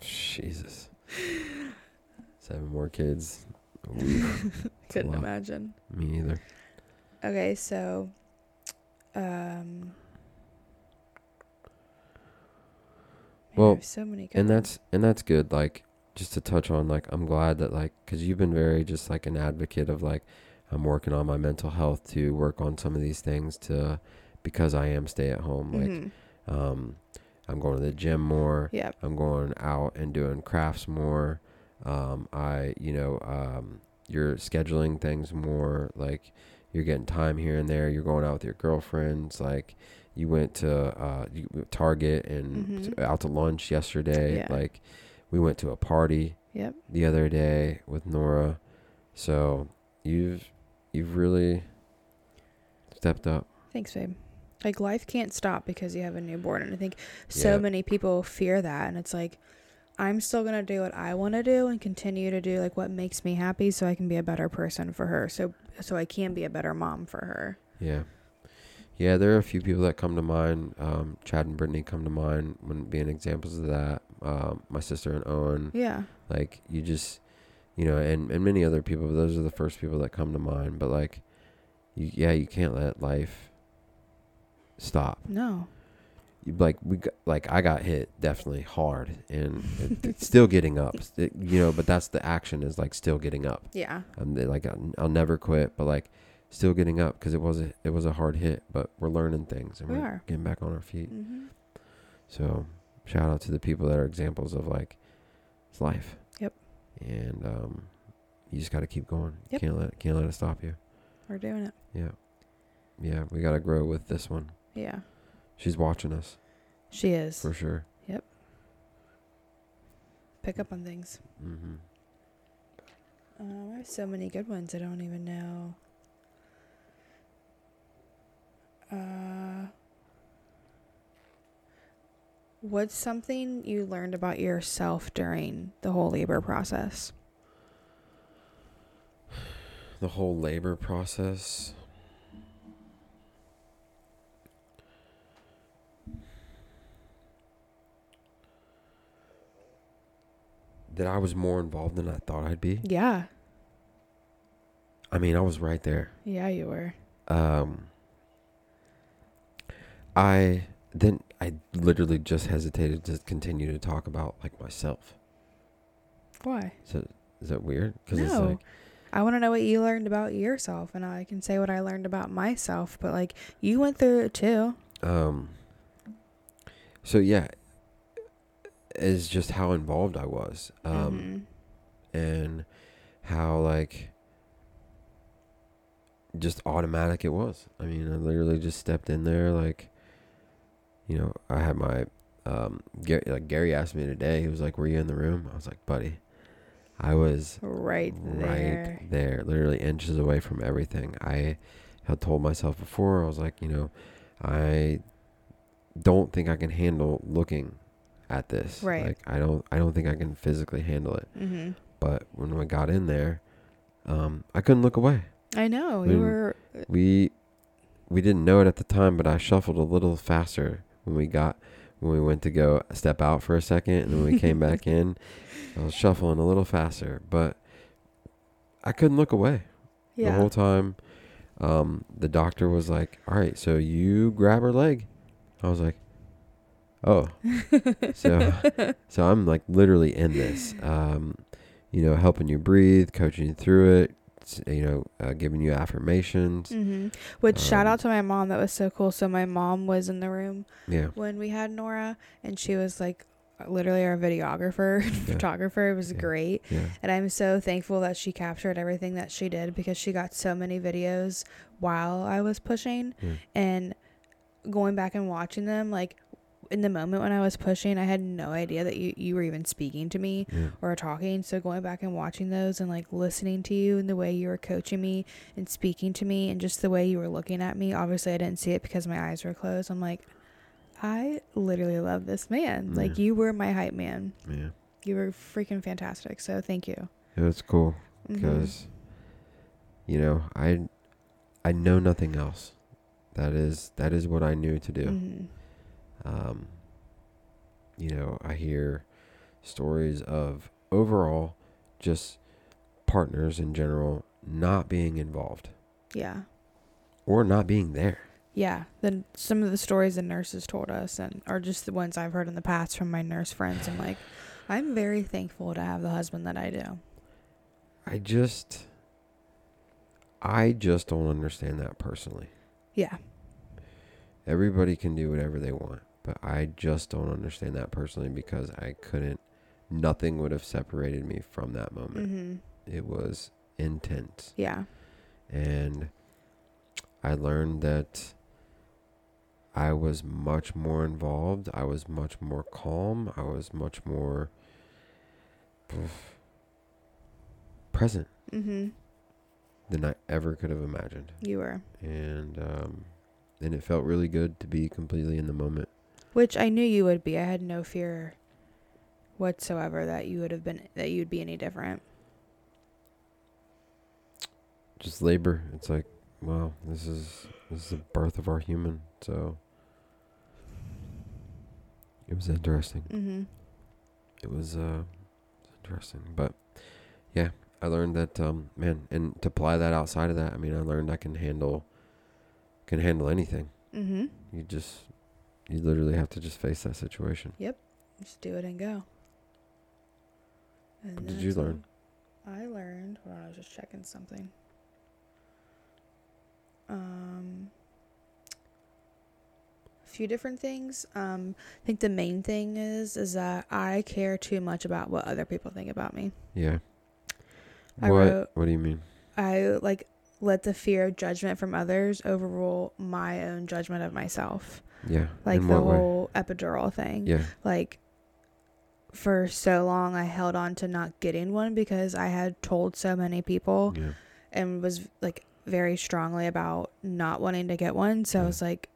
Jesus. Seven more kids. Couldn't imagine. me either. Okay, so, um, Well, so many. And that's and that's good. Like just to touch on, like I'm glad that like because you've been very just like an advocate of like I'm working on my mental health to work on some of these things to because I am stay at home. ones. Like um, I'm going to the gym more. Yep. I'm going out and doing crafts more. Um, I, you know, um, you're scheduling things more. Like you're getting time here and there. You're going out with your girlfriends. Like you went to uh, Target and Mhm. out to lunch yesterday. Yeah. Like we went to a party Yep. the other day with Nora. So you've you've really stepped up. Thanks, babe. Like life can't stop because you have a newborn, and I think so Yeah. many people fear that, and it's like. I'm still gonna do what I want to do and continue to do like what makes me happy, so I can be a better person for her. So, so I can be a better mom for her. Yeah. Yeah, there are a few people that come to mind. Um, Chad and Brittany come to mind when being examples of that. Um, my sister and Owen. Yeah. Like you just, you know, and, and many other people. But those are the first people that come to mind. But like, you, yeah, you can't let life stop. No. You, like we, got, like I got hit definitely hard, and it, still getting up. It- you know, but that's the action is like still getting up. Yeah. I'm like I'll, I'll never quit, but like still getting up because it was a it was a hard hit, but we're learning things and We we're are. getting back on our feet. Mm-hmm. So shout out to the people that are examples of like it's life. And um, you just got to keep going. Yep. Can't let can't let it stop you. We're doing it. Yeah, yeah. We got to grow with this one. Yeah. She's watching us She is. for sure. Yep. Pick up on things. Mm-hmm. Um, I have so many good ones. I don't even know. Uh, what's something you learned about yourself during the whole labor process? The whole labor process. That I was more involved than I thought I'd be. Yeah. I mean, I was right there. Yeah, you were. Um, I then I literally just hesitated to continue to talk about like myself. Why? So is that weird? Because it's No. like I want to know what you learned about yourself, and I can say what I learned about myself. But like, you went through it too. um. So yeah, is just how involved I was, um, Mhm. and how like just automatic it was. I mean, I literally just stepped in there like, you know, I had my um Gary, like Gary asked me today. He was like, "Were you in the room?" I was like, "Buddy, I was right there. right there, literally inches away from everything. I had told myself before, I was like, you know, I don't think I can handle looking at this. Right. Like I don't I don't think I can physically handle it. hmm But when I got in there, um, I couldn't look away. I know We you were. We we didn't know it at the time, but I shuffled a little faster when we got when we went to go step out for a second and then we came back in. I was shuffling a little faster, but I couldn't look away the whole time. Um, the doctor was like, "All right, so you grab her leg." I was like, "Oh." so so I'm like literally in this. Um, you know, helping you breathe, coaching you through it, you know, uh, giving you affirmations. hmm Which shout Um, out to my mom. That was so cool. So my mom was in the room Yeah. when we had Nora, and she was like literally our videographer, Yeah. photographer. It was Yeah. great, Yeah. and I'm so thankful that she captured everything that she did because she got so many videos while I was pushing, and going back and watching them like. In the moment when I was pushing, I had no idea that you, you were even speaking to me Yeah. or talking. So going back and watching those and like listening to you and the way you were coaching me and speaking to me and just the way you were looking at me. Obviously, I didn't see it because my eyes were closed. I'm like, I literally love this man. Like you were my hype man. Yeah. You were freaking fantastic. So thank you. It was cool because, you know, I, I know nothing else. That is that is what I knew to do. Mhm. Um, you know, I hear stories of overall just partners in general not being involved yeah. or not being there. Yeah. Then some of the stories the nurses told us and are just the ones I've heard in the past from my nurse friends. I'm like, I'm very thankful to have the husband that I do. I just I just don't understand that personally. Yeah. Everybody can do whatever they want, but I just don't understand that personally because I couldn't nothing would have separated me from that moment. hmm It was intense. Yeah. and I learned that I was much more involved. I was much more calm. I was much more present hmm than I ever could have imagined, You were. and um, and it felt really good to be completely in the moment. Which I knew you would be. I had no fear whatsoever that you would have been that you'd be any different. Just labor. It's like, wow, this is this is the birth of our human. So it was interesting. Mm-hmm. it was uh interesting but yeah i learned that um man and to apply that outside of that i mean i learned i can handle can handle anything Mm-hmm. you just you literally have to just face that situation Yep. Just do it and go. And What did you learn? I learned. On, I was just checking something. Um, a few different things. Um, I think the main thing is is that I care too much about what other people think about me. Yeah. I what wrote- what do you mean? I like let the fear of judgment from others overrule my own judgment of myself. Yeah. Like the what way? whole epidural thing. Yeah. Like for so long I held on to not getting one because I had told so many people Yeah. and was like very strongly about not wanting to get one. So I was like,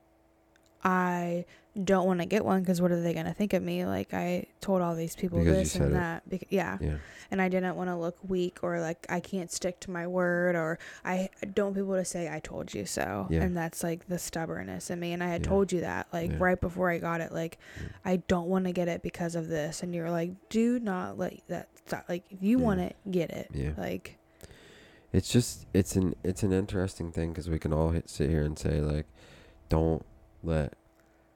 I don't want to get one because what are they going to think of me? Like I told all these people Because this and that. Bec- yeah. Yeah. And I didn't want to look weak or like I can't stick to my word or I don't want people to say I told you so. Yeah. And that's like the stubbornness in me. And I had Yeah. told you that like right before I got it. Like. I don't want to get it because of this. And you're like, do not let that stop. Like if you want it, get it. Yeah. Like It's just it's an it's an interesting thing because we can all hit, sit here and say like, don't let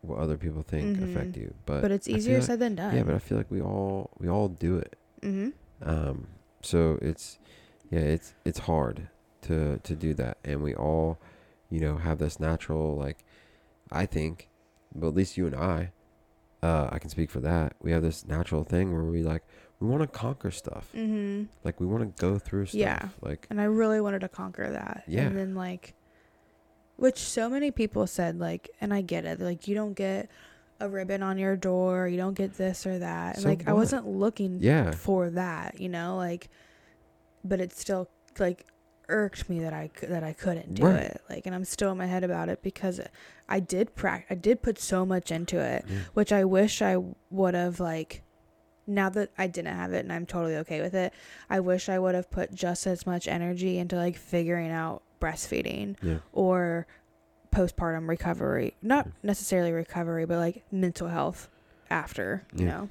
what other people think Mhm. affect you. But but it's easier like- said than done. Yeah, but I feel like we all we all do it. mm-hmm. Um, so it's yeah, it's it's hard to to do that, and we all, you know, have this natural like, I think, but at least you and I, uh, I can speak for that. We have this natural thing where we like we want to conquer stuff, Mm-hmm. like we want to go through stuff, Yeah. like And I really wanted to conquer that. Yeah. And then like, which so many people said like, and I get it. Like you don't get a ribbon on your door. You don't get this or that. So like I wasn't looking yeah, for that. You know, like, but it still like irked me that I that I couldn't do Right. it. Like, and I'm still in my head about it because I did prac. I did put so much into it which I wish I would have like now that I didn't have it and I'm totally okay with it, I wish I would have put just as much energy into like figuring out breastfeeding yeah, or postpartum recovery. Not Mm. necessarily recovery, but like mental health after, you Yeah. know.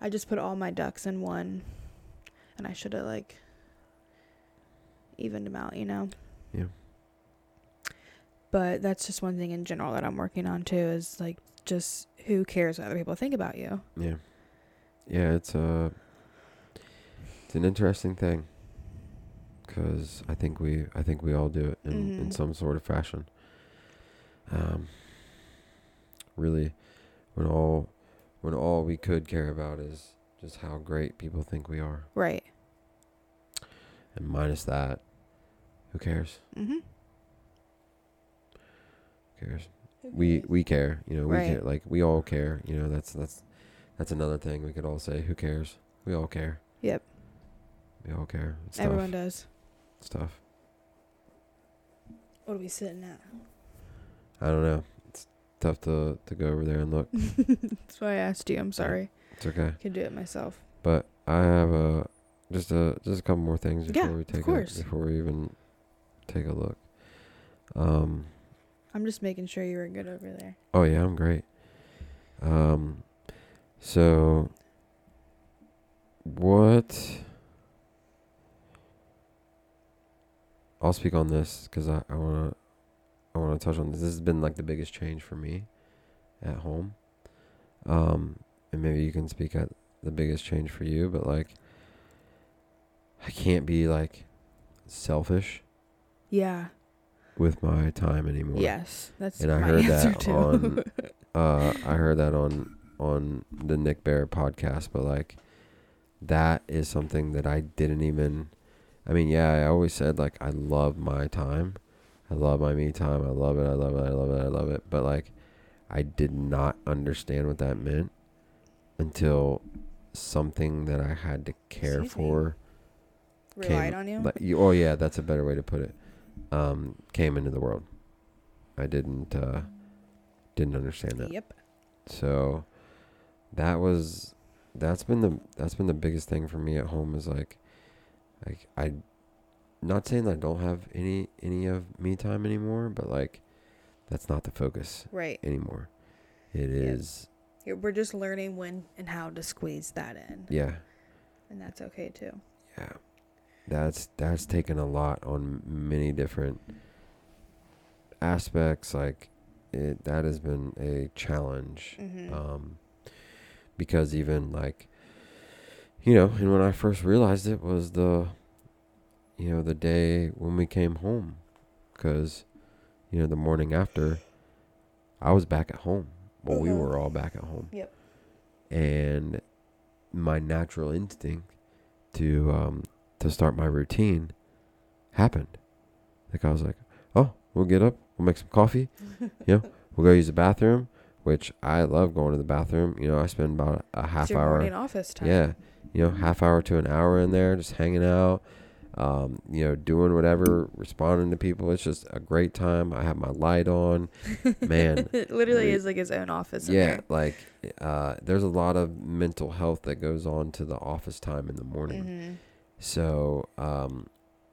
I just put all my ducks in one and I should have like evened them out, you know. Yeah. But that's just one thing in general that I'm working on too is like just who cares what other people think about you. yeah, yeah. It's a it's an interesting thing because I think we I think we all do it in, in Mhm. some sort of fashion. Um, really, when all when all we could care about is just how great people think we are, Right. and minus that, who cares? Mm-hmm. Who cares? We we care, you know. We Right. care, like we all care, you know. That's that's that's another thing we could all say. Who cares? We all care. Yep. We all care. It's Everyone tough. does. Tough. What are we sitting at? I don't know. It's tough to to go over there and look. That's why I asked you. I'm sorry. It's okay. I can do it myself. But I have a just a just a couple more things before Yeah, we take a before we even take a look. Um. I'm just making sure you were good over there. Oh yeah, I'm great. Um. So. What? I'll speak on this because I I wanna I wanna touch on this. This has been like the biggest change for me, at home. Um, and maybe you can speak at the biggest change for you, but like. I can't be like selfish Yeah. with my time anymore. Yes. That's And I heard that too. on- Uh, I heard that on on the Nick Bare podcast, but like that is something that I didn't even. I mean, yeah, I always said like I love my time, I love my me time, I love it, I love it, I love it, I love it. But like, I did not understand what that meant until something that I had to care Excuse me? for Relied came- on you. like you, oh yeah, that's a better way to put it. Um, came into the world. I didn't uh, didn't understand that. Yep. So that was that's been the that's been the biggest thing for me at home is like like I not saying that I don't have any any of me time anymore, but like that's not the focus Right. anymore. It is Here, We're just learning when and how to squeeze that in, yeah. and that's okay too. Yeah. That's that's taken a lot on many different aspects like it that has been a challenge Mm-hmm. um because even like you know and when I first realized it was the you know the day when we came home cuz you know the morning after I was back at home. Well, we Mhm. were all back at home. Yep. And my natural instinct to um to start my routine happened. Like I was like, "Oh, we'll get up, we'll make some coffee, you know, we'll go use the bathroom." Which I love going to the bathroom. You know, I spend about a half hour. morning office time. Yeah, you know, half hour to an hour in there, just hanging out, um, you know, doing whatever, responding to people. It's just a great time. I have my light on, man. it literally we- is like his own office. yeah, there. like uh, there's a lot of mental health that goes on to the office time in the morning. Mhm. So, um,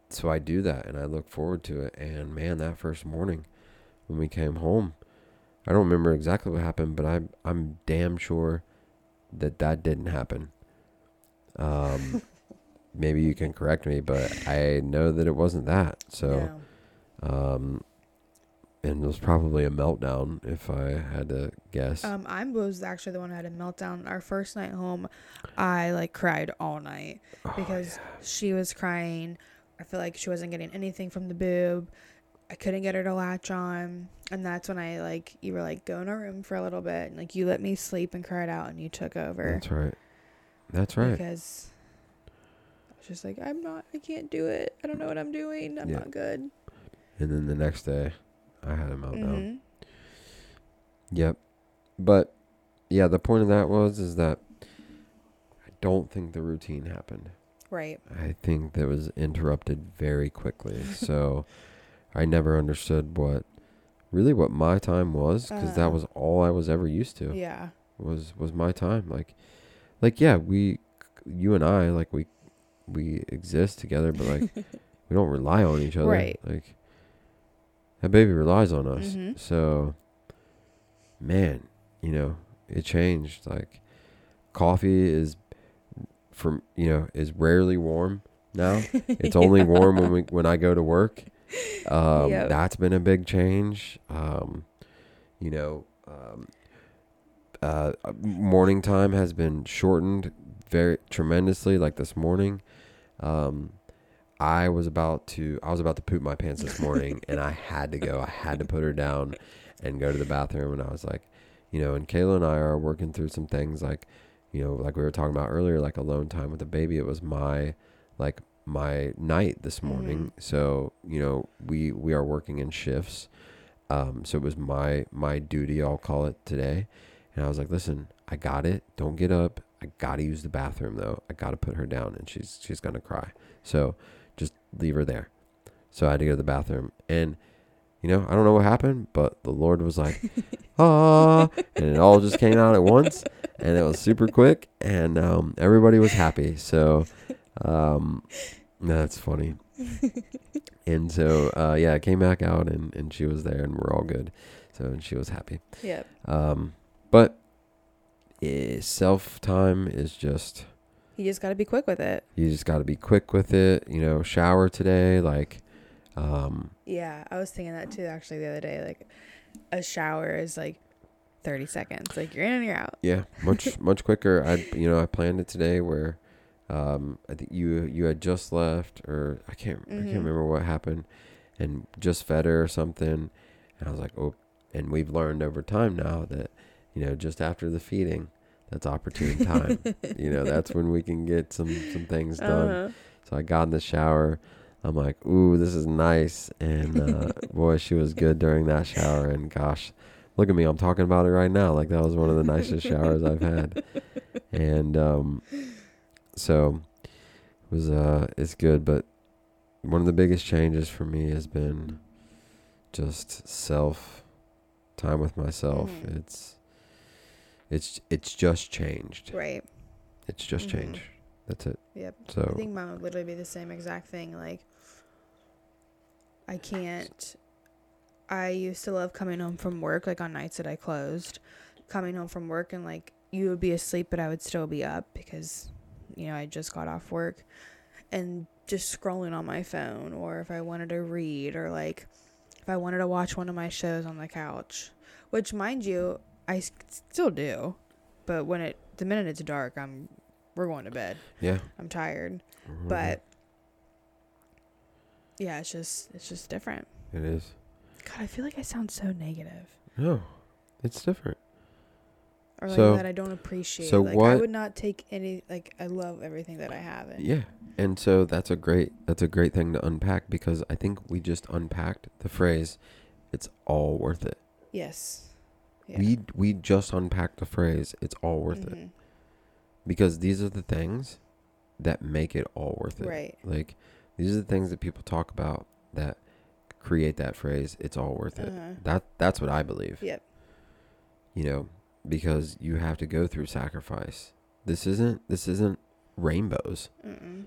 so I do that, and I look forward to it. And man, that first morning when we came home, I don't remember exactly what happened, but I I'm damn sure that that didn't happen. Um, maybe you can correct me, but I know that it wasn't that. So, No. um, and it was probably a meltdown if I had to guess. Um, I was actually the one who had a meltdown. Our first night home, I like cried all night Oh, because she was crying. I feel like she wasn't getting anything from the boob. I couldn't get her to latch on, and that's when I like you were like go in our room for a little bit, and like you let me sleep and cried out, and you took over That's right. That's right. because I was just like I'm not, I can't do it. I don't know what I'm doing. I'm Yeah. not good. And then the next day, I had a meltdown. Mhm. Yep. But yeah, the point of that was is that I don't think the routine happened. Right. I think that was interrupted very quickly. so I never understood what really what my time was because Uh-uh. that was all I was ever used to. Yeah. Was was my time like like yeah, we you and I like we we exist together but like we don't rely on each other. Right. Like that baby relies on us. Mhm. So man, you know, it changed. Like coffee is from you know, is rarely warm now. It's only warm when we when I go to work. Um Yep. that's been a big change. Um you know, um uh morning time has been shortened very tremendously like this morning. Um I was about to I was about to poop my pants this morning and I had to go. I had to put her down and go to the bathroom and I was like, you know, and Kayla and I are working through some things like, you know, like we were talking about earlier, like alone time with the baby. It was my like my night this morning. So, you know, we we are working in shifts. Um, so it was my my duty, I'll call it today. And I was like, listen, I got it. Don't get up. I gotta use the bathroom though. I gotta put her down and she's she's gonna cry. So just leave her there. So I had to go to the bathroom. And you know, I don't know what happened, but the Lord was like, ah, and it all just came out at once, and it was super quick, and um, everybody was happy. So, um, that's funny. and so, uh, yeah, I came back out, and, and she was there, and we're all good. So, and she was happy. Yep. Um, but eh, self time is just You just got to be quick with it. you just got to be quick with it. You know, shower today, like, um, Yeah, I was thinking that too actually the other day. Like, a shower is like 30 seconds. Like, you're in and you're out. Yeah, much much quicker. I you know I planned it today where, um, I think you you had just left or I can't I Mhm. can't remember what happened, and just fed her or something, and I was like oh, and we've learned over time now that, you know, just after the feeding, that's opportune time. you know, that's when we can get some some things done. Uh-huh. So I got in the shower. I'm like, ooh, this is nice. And uh, boy, she was good during that shower. And gosh, look at me. I'm talking about it right now. Like that was one of the nicest showers I've had. And um, so it was uh, it's good. But one of the biggest changes for me has been just self time with myself. Mhm. It's it's it's just changed. Right. It's just Mhm. changed. That's it. Yep. So I think mine would literally be the same exact thing. Like, I can't. I used to love coming home from work, like on nights that I closed, coming home from work and like you would be asleep, but I would still be up because, you know, I just got off work and just scrolling on my phone, or if I wanted to read, or like if I wanted to watch one of my shows on the couch, which, mind you, I s- still do, but when it, the minute it's dark, I'm, we're going to bed. yeah. I'm tired Mhm. but yeah it's just it's just different it is. god i feel like i sound so negative No, It's different. or like So- that I don't appreciate. so like I would not take any. Like I love everything that I have. And Yeah. And so that's a great that's a great thing to unpack because I think we just unpacked the phrase it's all worth it. Yes. Yeah. We we just unpacked the phrase it's all worth it Mhm. because these are the things that make it all worth it. Right. Like these are the things that people talk about that create that phrase it's all worth it. Uh-huh. That that's what I believe. Yep. You know, because you have to go through sacrifice. This isn't this isn't rainbows. Mm-mm.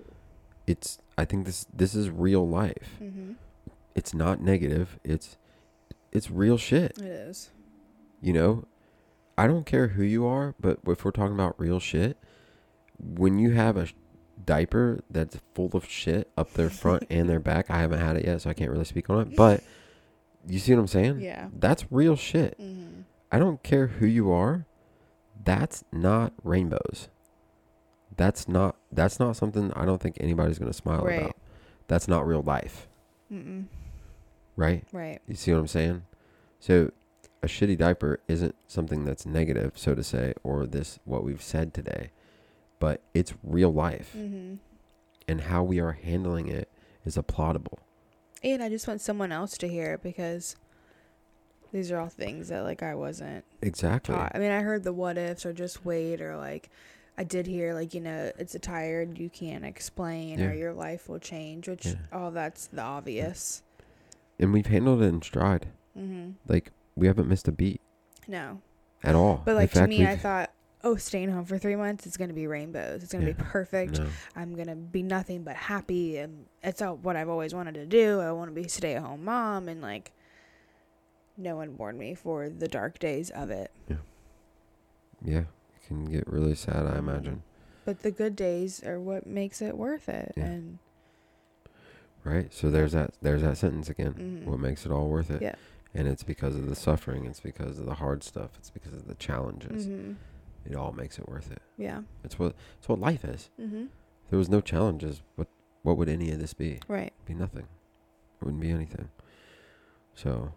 It's I think this this is real life. Mm-hmm. It's not negative. It's it's real shit. It is. You know, I don't care who you are, but if we're talking about real shit, when you have a diaper that's full of shit up their front and their back, I haven't had it yet, so I can't really speak on it. But you see what I'm saying? Yeah. That's real shit. Mm-hmm. I don't care who you are. That's not rainbows. That's not that's not something I don't think anybody's gonna smile Right. about. That's not real life, Mm-mm. right? Right. You see what I'm saying? So a shitty diaper isn't something that's negative, so to say, or this what we've said today, but it's real life, Mm-hmm. and how we are handling it is applaudable. And I just want someone else to hear it because these are all things that like I wasn't Exactly. taught. I mean, I heard the what ifs or just wait or like I did hear like you know it's a tired you can't explain Yeah. or your life will change, which Yeah. all that's the obvious. And we've handled it in stride. Mm-hmm. Like we haven't missed a beat No, at all. but like to me, I we've- thought. Oh, staying home for three months, it's gonna be rainbows. It's gonna be perfect. no. I'm gonna be nothing but happy, and it's all what I've always wanted to do. I want to be a stay at home mom, and like, no one warned me for the dark days of it. Yeah, Yeah, it can get really sad. I imagine. But the good days are what makes it worth it. Yeah. And Right. So there's that. There's that sentence again. Mhm. What makes it all worth it? Yeah. And it's because of the suffering. It's because of the hard stuff. It's because of the challenges. hmm It all makes it worth it. yeah, It's what. It's what life is. hmm If there was no challenges, what what would any of this be? right. It'd be nothing. It wouldn't be anything. So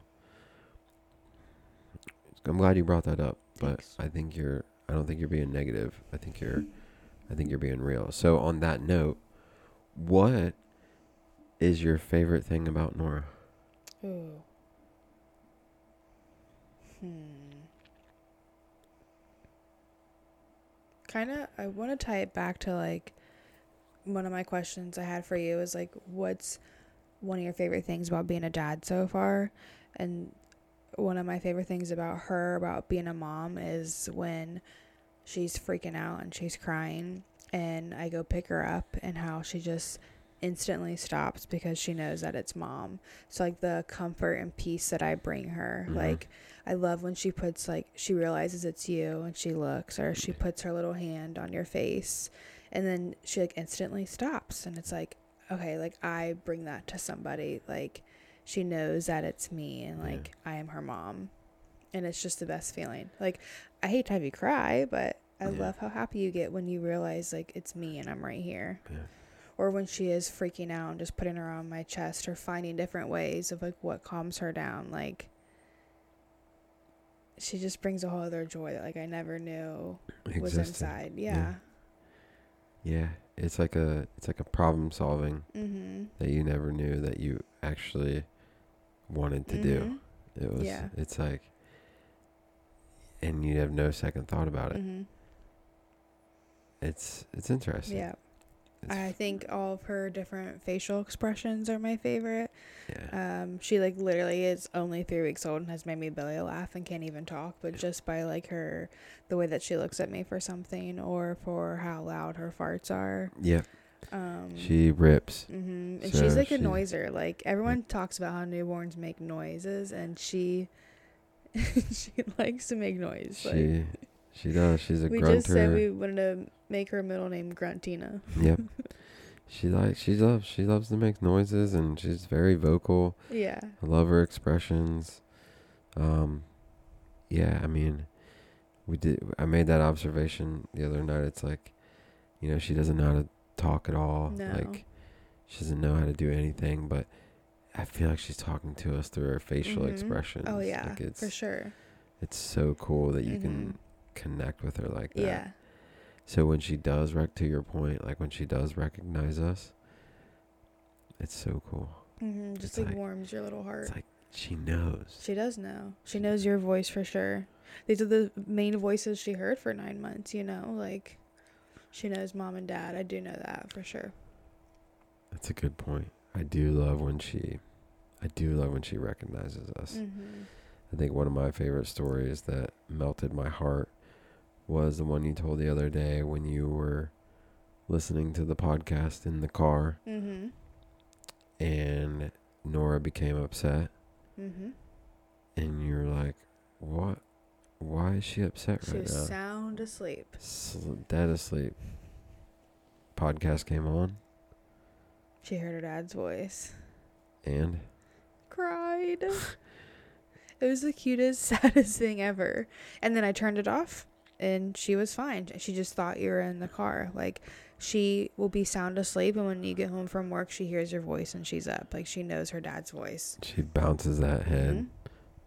I'm glad you brought that up. But Thanks. I think you're I don't think you're being negative. I think you're I think you're being real. So on that note, what is your favorite thing about Nora? Ooh. Hmm. Kind of, I want to tie it back to like one of my questions I had for you is like, what's one of your favorite things about being a dad so far? And one of my favorite things about her, about being a mom, is when she's freaking out and she's crying, and I go pick her up, and how she just instantly stops because she knows that it's mom. So like the comfort and peace that I bring her. Mhm. Like I love when she puts like she realizes it's you and she looks or she puts her little hand on your face and then she like instantly stops and it's like okay, like I bring that to somebody like she knows that it's me and Yeah. like I am her mom. And it's just the best feeling. Like I hate to have you cry, but I Yeah. love how happy you get when you realize like it's me and I'm right here Yeah. Or when she is freaking out and just putting her on my chest or finding different ways of like what calms her down like she just brings a whole other joy that like i never knew was inside Yeah. yeah, Yeah. It's like a it's like a problem solving mm-hmm that you never knew that you actually wanted to do. It was Yeah. it's like and you have no second thought about it. mm-hmm. It's it's interesting. yeah i think all of her different facial expressions are my favorite yeah. um she like literally is only three weeks old and has made me belly laugh and can't even talk but just by like her the way that she looks at me for something or for how loud her farts are yeah. um She rips. Mm-hmm. And So she's like a she- noiser. Like everyone talks about how newborns make noises, and she she likes to make noise. Like She does. She's a we grunter. We just said we wanted to make her middle name Gruntina. Yep. she likes she loves she loves to make noises and she's very vocal. Yeah. I love her expressions. Um yeah, I mean we did I made that observation the other night. It's like you know, she doesn't know how to talk at all. No. Like she doesn't know how to do anything, but I feel like she's talking to us through her facial Mhm. expressions. Oh yeah, Like for sure. it's so cool that you Mhm. can connect with her like that. Yeah. So when she does rec to your point, like when she does recognize us, it's so cool. hmm Just like, like- warms your little heart. It's like she knows. She does know. She knows your voice for sure. These are the main voices she heard for nine months, you know? Like, she knows mom and dad. I do know that for sure. That's a good point. I do love when she I do love when she recognizes us. Mm-hmm. I think one of my favorite stories that melted my heart was the one you told the other day when you were listening to the podcast in the car Mm-hmm. and Nora became upset Mm-hmm. and you're like, "What? Why is she upset She right was now?" sound asleep. Sl- dead asleep. Podcast came on She heard her dad's voice. and Cried. it was the cutest, saddest thing ever. And then I turned it off and she was fine. She just thought you were in the car. Like, she will be sound asleep, and when you get home from work, she hears your voice and she's up. Like, she knows her dad's voice. she bounces that head, Mhm.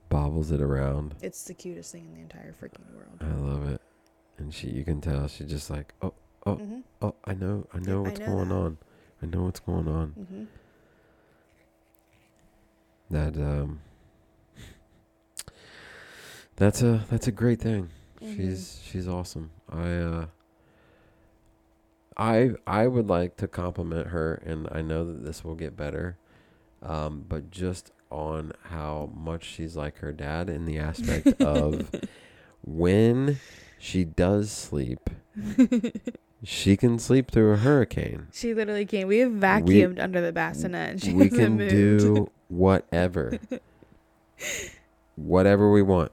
bobbles it around. It's the cutest thing in the entire freaking world. I love it. And she you can tell she's just like, "Oh, Oh. Mm-hmm. oh, I know. I know I what's know going that. on. I know what's going on." Mm-hmm. That um That's a that's a great thing. Mm-hmm. She's she's awesome. I uh I I would like to compliment her and I know that this will get better. Um but just on how much she's like her dad in the aspect of when she does sleep, she can sleep through a hurricane. She literally came. We have vacuumed under the bassinet. And she we can moved. do whatever whatever we want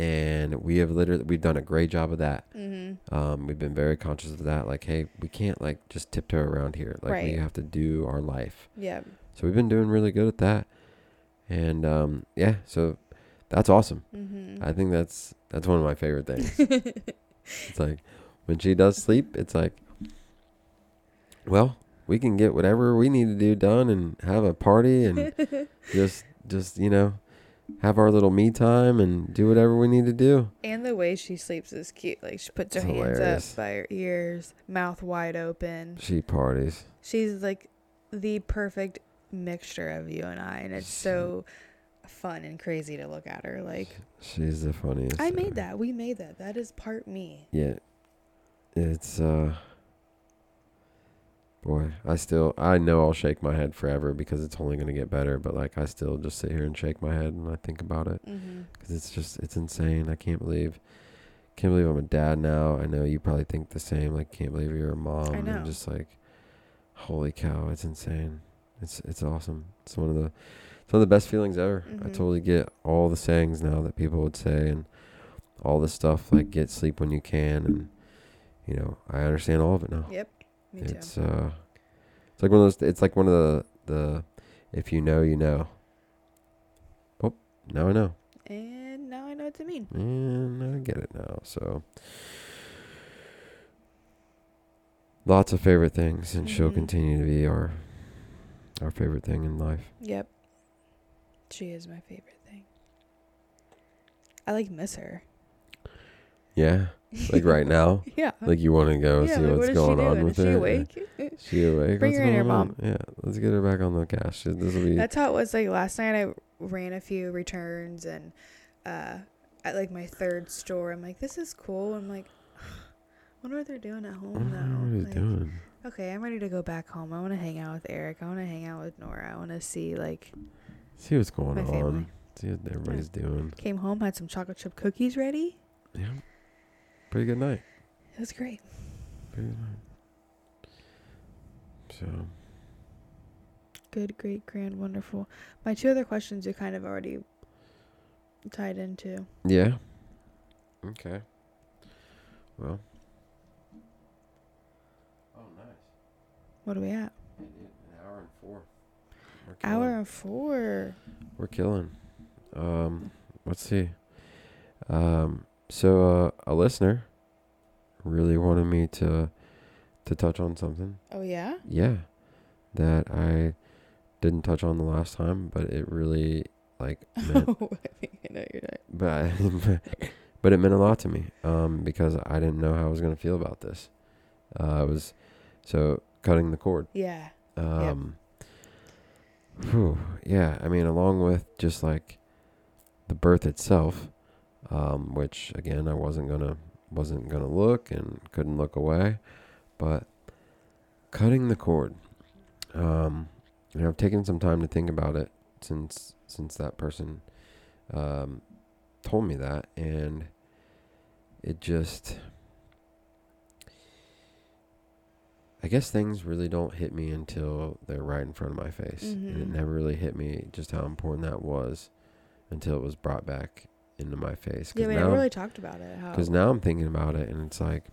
and we have literally we've done a great job of that. Mm-hmm. um, we've been very conscious of that like hey we can't like just tiptoe around here. Like we have to do our life. Yeah. so we've been doing really good at that. And um, yeah so that's awesome. Mm-hmm. i think that's that's one of my favorite things. It's like when she does sleep it's like well we can get whatever we need to do done and have a party and just just you know have our little me time and do whatever we need to do and the way she sleeps is cute. Like she puts her It's hands hilarious. up by her ears, mouth wide open. she parties She's like the perfect mixture of you and I, and it's so fun and crazy to look at her. Like she's the funniest I made ever. that. We made that. That is part me. yeah it's uh boy i still i know i'll shake my head forever because it's only going to get better but like i still just sit here and shake my head when i think about it Mm-hmm. because it's just it's insane i can't believe can't believe i'm a dad now i know you probably think the same like can't believe you're a mom I know. and just like holy cow it's insane it's it's awesome it's one of the it's one of the best feelings ever i Mhm. totally get all the sayings now that people would say and all this stuff like get sleep when you can and you know i understand all of it now Yep. Me too. it's uh it's like one of those it's like one of the the if you know you know oh now i know and now I know what to mean. and I get it now. So lots of favorite things, and she'll Mhm. continue to be our our favorite thing in life. Yep. She is my favorite thing. I like miss her. Yeah, like right now, Yeah. like you want to go yeah, see like, what's what going on with is her. she Yeah. awake? She awake? Bring What's her in on? Mom. Yeah, let's get her back on the cast. This will be That's how it was like last night. I ran a few returns and uh, at like my third store, I'm like, this is cool. I'm like, I wonder what they're doing at home now. what Like, doing. Okay, I'm ready to go back home. I want to hang out with Eric. I want to hang out with Nora. I want to see like See what's going on. family. See what everybody's doing. came home, had some chocolate chip cookies ready. Yeah, pretty good night. It was great. Pretty good night. So Good, great, grand, wonderful. My two other questions you kind of already tied into. yeah. Okay. Well. Oh, nice. What are we at? An hour and four. Hour and four. We're killing. Um, let's see. Um, so uh, a listener really wanted me to to touch on something. Oh yeah. Yeah, that I didn't touch on the last time, but it really like meant I think I know you're but but it meant a lot to me um, because I didn't know how I was gonna feel about this. Uh, it was so cutting the cord. Yeah. Um, whew, yeah, I mean, along with just like the birth itself, um, which again I wasn't gonna wasn't gonna look and couldn't look away, but cutting the cord. Um, and I've taken some time to think about it since since that person um, told me that, and it just. I guess things really don't hit me until they're right in front of my face. And it Mhm. never really hit me just how important that was until it was brought back into my face. Yeah, we now, never really talked about it. Because now I'm thinking about it and it's like,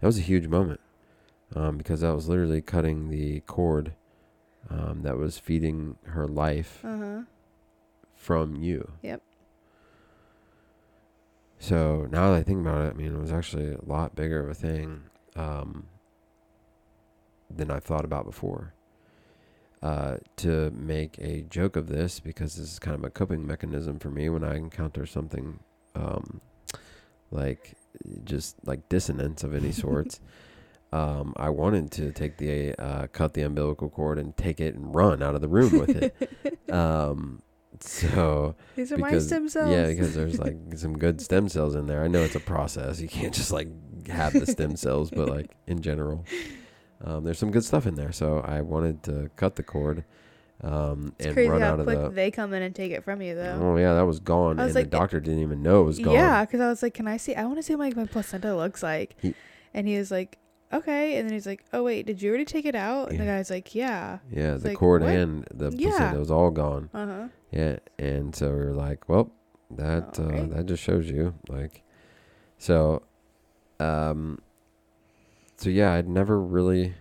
that was a huge moment. Um, because that was literally cutting the cord um, that was feeding her life Uh huh. from you. Yep. So now that I think about it, I mean, it was actually a lot bigger of a thing um, than I thought about before. Uh, to make a joke of this, because this is kind of a coping mechanism for me when I encounter something um, like just like dissonance of any sorts. um, I wanted to take the uh, cut the umbilical cord and take it and run out of the room with it. um, so These are my stem cells. yeah, because there's like some good stem cells in there. I know it's a process. You can't just like have the stem cells, but like in general, um, there's some good stuff in there. So I wanted to cut the cord um, it's and crazy run how out of quick the. they come in and take it from you, though. Oh yeah, that was gone, I was and like, the doctor didn't even know it was gone. Yeah, because I was like, "Can I see? I want to see what my, my placenta looks like." He- and he was like, "Okay." And then he's like, "Oh wait, did you already take it out?" And the guy's like, "Yeah." yeah, the like, cord what? and the Yeah. placenta was all gone. Uh huh. Yeah, and so we were like, well, that uh, Alright. that just shows you like, so, um, so yeah, I'd never really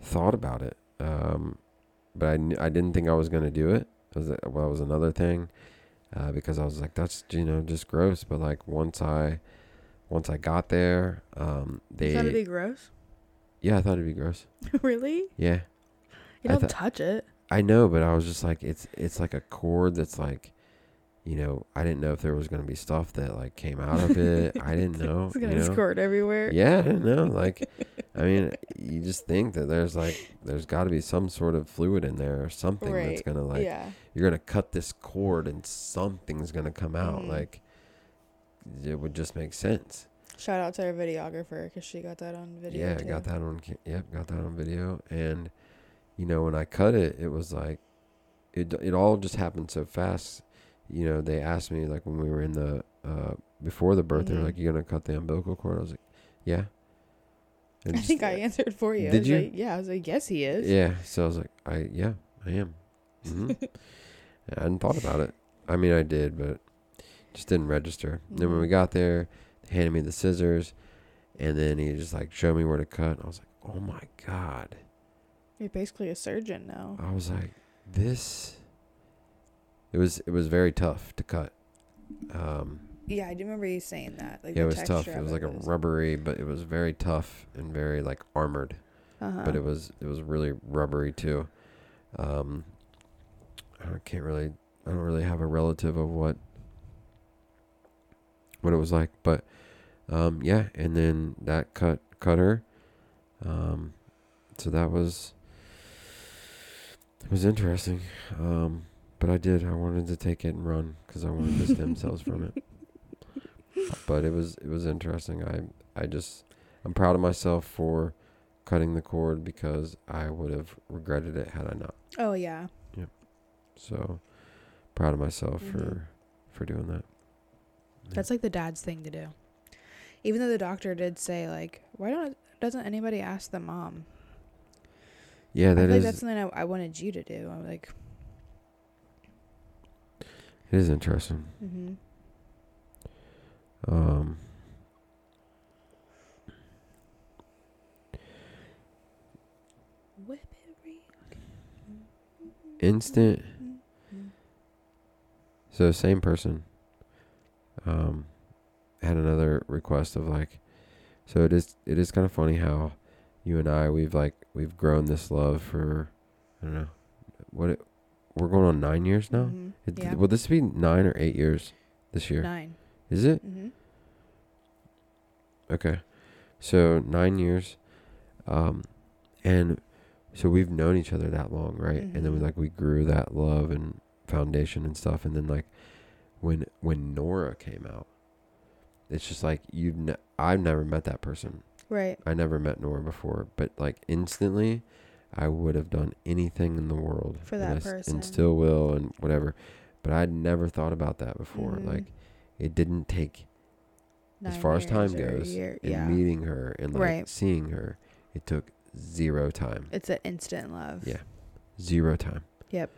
thought about it, um, but I I didn't think I was gonna do it. It was a- well, it was another thing, uh, because I was like, that's you know just gross. But like once I, once I got there, um, You they thought it'd be gross? yeah, I thought it'd be gross. really? Yeah, You don't thought- touch it. I know, but I was just like, it's it's like a cord that's like, you know, I didn't know if there was gonna be stuff that like came out of it. I didn't know. It's gonna know? squirt everywhere. Yeah, I didn't know. Like, I mean, you just think that there's like, there's got to be some sort of fluid in there or something that's gonna like, yeah. you're gonna cut this cord and something's gonna come out. Mhm. Like, it would just make sense. Shout out to our videographer because she got that on video. yeah, too. I got that on. Yep, got that on video. And you know, when I cut it, it was like it. It all just happened so fast. You know, they asked me like when we were in the uh before the birth, they Mhm. were like, "You gonna cut the umbilical cord?" I was like, "Yeah." And I just- think I answered for you. Did you? Like, yeah, I was like, yes, he is. Yeah. So I was like, "I yeah, I am." hmm I hadn't thought about it. I mean, I did, but just didn't register. Then when we Mhm. got there, they handed me the scissors, and then he just like showed me where to cut. I was like, "Oh my god." You're basically a surgeon now. I was like, this. It was it was very tough to cut. Um, Yeah, I do remember you saying that. Like yeah, it was tough. It was like a was- rubbery, but it was very tough and very like armored. Uh-huh. But it was it was really rubbery too. Um, I can't really I don't really have a relative of what what it was like, but um, yeah. And then that cut cut her. Um, so that was it was interesting. Um, but I did. I wanted to take it and run because I wanted the stem cells from it. But it was it was interesting. I I just I'm proud of myself for cutting the cord because I would have regretted it had I not. Oh yeah. So proud of myself Mhm. for for doing that. Yeah. That's like the dad's thing to do. Even though the doctor did say like, why don't doesn't anybody ask the mom? Yeah, I that feel like that's something I, I wanted you to do. I'm like, it is interesting. mm-hmm. Um whip it real. instant so same person um had another request of like so it is it is kind of funny how you and I we've like we've grown this love for I don't know what? It, we're going on nine years now. Mhm. It, Yeah. Will this be nine or eight years this year? Nine. Is it? Mm-hmm. Okay. So nine years. Um, and so we've known each other that long, right? And then we Mhm. like we grew that love and foundation and stuff. And then like when when Nora came out, it's just like you've ne- I've never met that person. Right. I never met Nora before, but like instantly, I would have done anything in the world For and that s- person. and still will, and whatever. But I'd never thought about that before. Mhm. Like, it didn't take as far as time years or a goes year, and yeah. meeting her and like Right. seeing her. It took zero time, It's an instant love. Yeah. zero time. Yep.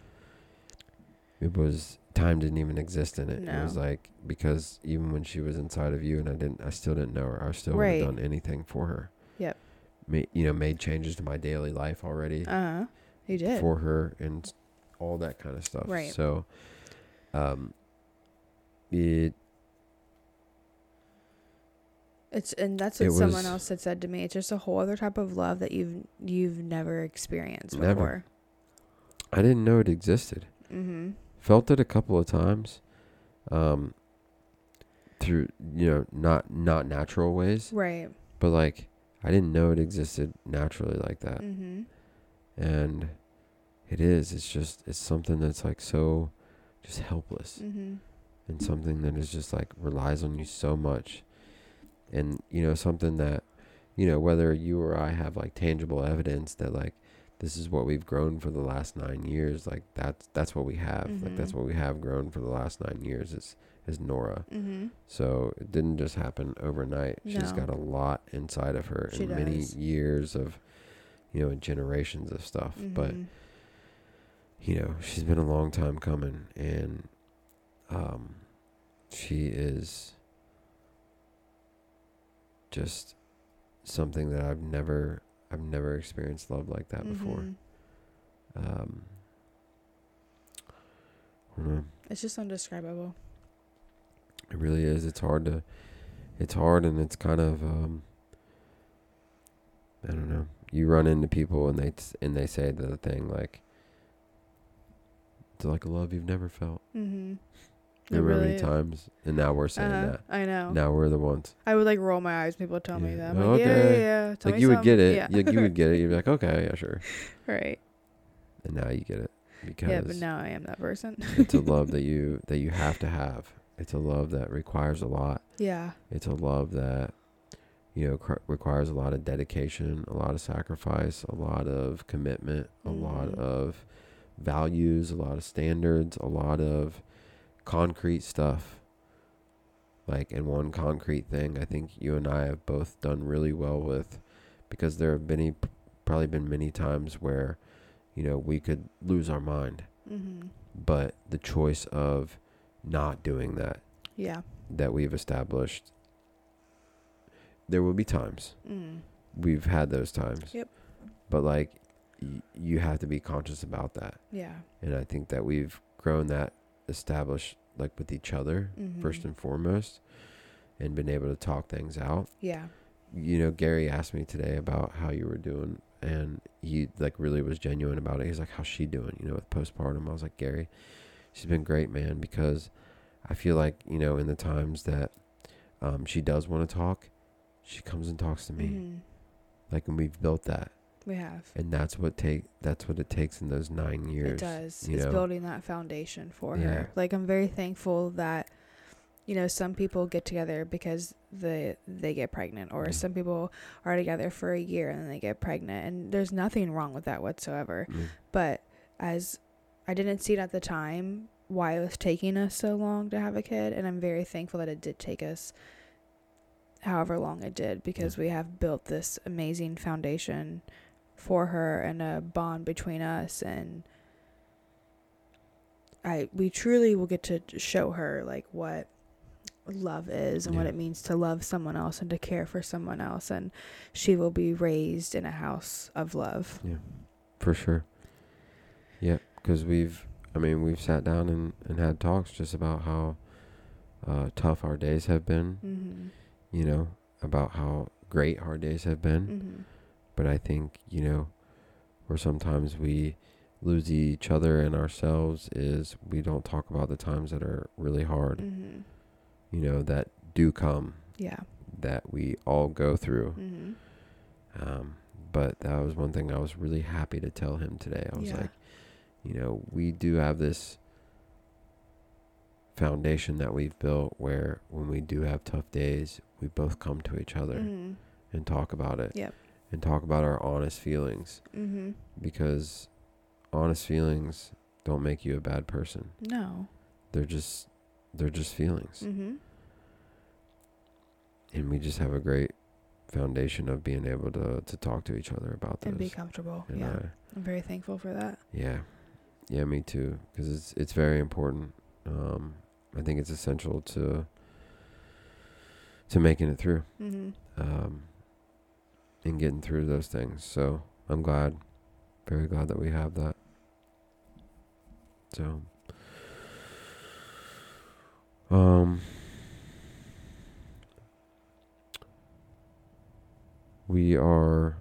It was time didn't even exist in it. It was like because even when she was inside of you and I didn't, I still didn't know her. I still would Right. have done anything for her. Ma- you know, made changes to my daily life already. Uh huh. You did. for her and all that kind of stuff. Right. So, um, it It's and that's what someone was- else had said to me. It's just a whole other type of love that you've you've never experienced Never. before. I didn't know it existed. Mm-hmm. Felt it a couple of times, um, through you know not not natural ways, Right. but like I didn't know it existed naturally like that, Mm-hmm. and it is. It's just it's something that's like so, just helpless. Mm-hmm. and something that is just like relies on you so much and you know something that you know whether you or I have like tangible evidence that like this is what we've grown for the last 9 years like that's that's what we have like that's what we have grown for the last 9 years is is Nora Mm-hmm. so it didn't just happen overnight She's got a lot inside of her She and many years of you know generations of stuff but Mm-hmm. you know, she's been a long time coming and um she is just something that I've never I've never experienced love like that before. Mm-hmm. Um don't know. It's just undescribable. It really is. It's hard to it's hard and it's kind of um I don't know. You run into people and they t- and they say the thing like it's like a love you've never felt. Mm-hmm. Remember how many times? And now we're saying uh that. I know. Now we're the ones. I would like roll my eyes. when People tell me that. Like, yeah, yeah, yeah. Tell like you would get it. Yeah. Like you would get it. You'd be like, okay, yeah, sure. right. And now you get it because Yeah, but now I am that person. it's a love that you that you have to have. It's a love that requires a lot. yeah. It's a love that you know cr- requires a lot of dedication, a lot of sacrifice, a lot of commitment, a lot Mhm. of values, a lot of standards, a lot of concrete stuff. Like, and one concrete thing I think you and I have both done really well with because there have been probably been many times where, you know, we could lose our mind. Mm-hmm. But the choice of not doing that, Yeah. that we've established, there will be times. Mm. We've had those times. Yep. But like, y- you have to be conscious about that. Yeah. And I think that we've grown that established like with each other Mm-hmm. first and foremost and been able to talk things out. Yeah. You know, Gary asked me today about how you were doing and he like really was genuine about it. He's like, How's she doing? You know, with postpartum. I was like, Gary, she's been great, man, because I feel like, you know, in the times that um, she does want to talk, she comes and talks to me. Mhm. Like and we've built that. We have. And that's what take that's what it takes in those nine years. It does. It's know? building that foundation for Yeah. her. Like I'm very thankful that you know some people get together because they they get pregnant or Mm. some people are together for a year and then they get pregnant and there's nothing wrong with that whatsoever. Mm. But as I didn't see it at the time why it was taking us so long to have a kid and I'm very thankful that it did take us however long it did because we have built this amazing foundation for her and a bond between us and I we truly will get to show her like what love is and what it means to love someone else and to care for someone else and she will be raised in a house of love. Yeah, for sure. Yeah, because we've, I mean, we've sat down and, and had talks just about how uh, tough our days have been, Mhm. you know, about how great our days have been. Mhm. But I think, you know, where sometimes we lose each other and ourselves is we don't talk about the times that are really hard. Mm-hmm. You know that do come Yeah. that we all go through. Mm-hmm. Um, but that was one thing I was really happy to tell him today. I was Yeah. like, you know, we do have this foundation that we've built where when we do have tough days, we both come to each other Mm-hmm. and talk about it. Yep. And talk about our honest feelings Mm-hmm. because honest feelings don't make you a bad person. No. They're just they're just feelings. Mm-hmm. And we just have a great foundation of being able to to talk to each other about this. And be comfortable. And yeah. I- I'm very thankful for that. Yeah, yeah, me too. Because it's it's very important. Um, I think it's essential to to making it through, Mm-hmm. um, and getting through those things. So I'm glad, very glad that we have that. So, um, we are,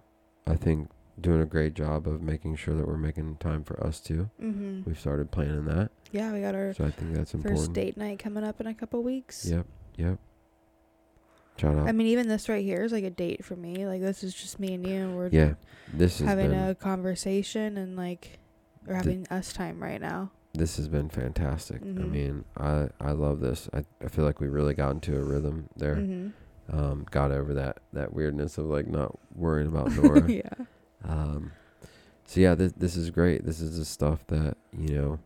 I think, doing a great job of making sure that we're making time for us too. Mm-hmm. We've started planning that, Yeah, we got our so I think that's first important. date night coming up in a couple weeks. Yep, yep. Shout out. I mean, even this right here is like a date for me. Like this is just me and you. We're yeah, this has having a conversation and like we're having us time right now. this has been fantastic. I Mhm. mean, I I love this. I I feel like we really got into a rhythm there. Mm-hmm. Um, got over that that weirdness of like not worrying about Nora. yeah. Um, so yeah, this this is great. This is the stuff that you know.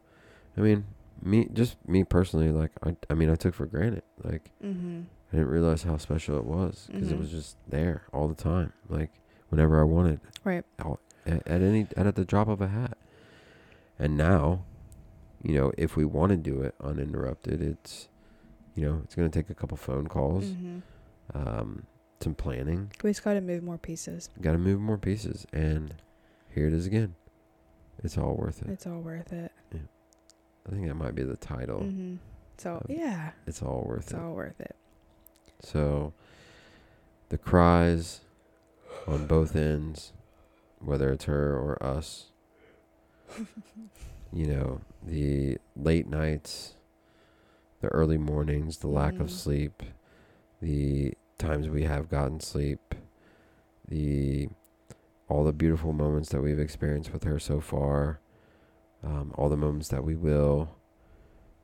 I mean, me just me personally, like I I mean, I took for granted. Like Mm-hmm. I didn't realize how special it was because it Mhm. was just there all the time. Like whenever I wanted, Right. all, at, at any at the drop of a hat. And now, you know, if we want to do it uninterrupted, it's you know, it's gonna take a couple phone calls, Mm-hmm. um, some planning. We just got to move more pieces. Got to move more pieces, and here it is again. It's all worth it. It's all worth it. I think that might be the title. Mm-hmm. So Um, yeah, It's all worth it's it. all worth it. So, the cries on both ends, whether it's her or us, you know, the late nights, the early mornings, the lack of Mhm. sleep, the times we have gotten sleep, the all the beautiful moments that we've experienced with her so far, um, all the moments that we will,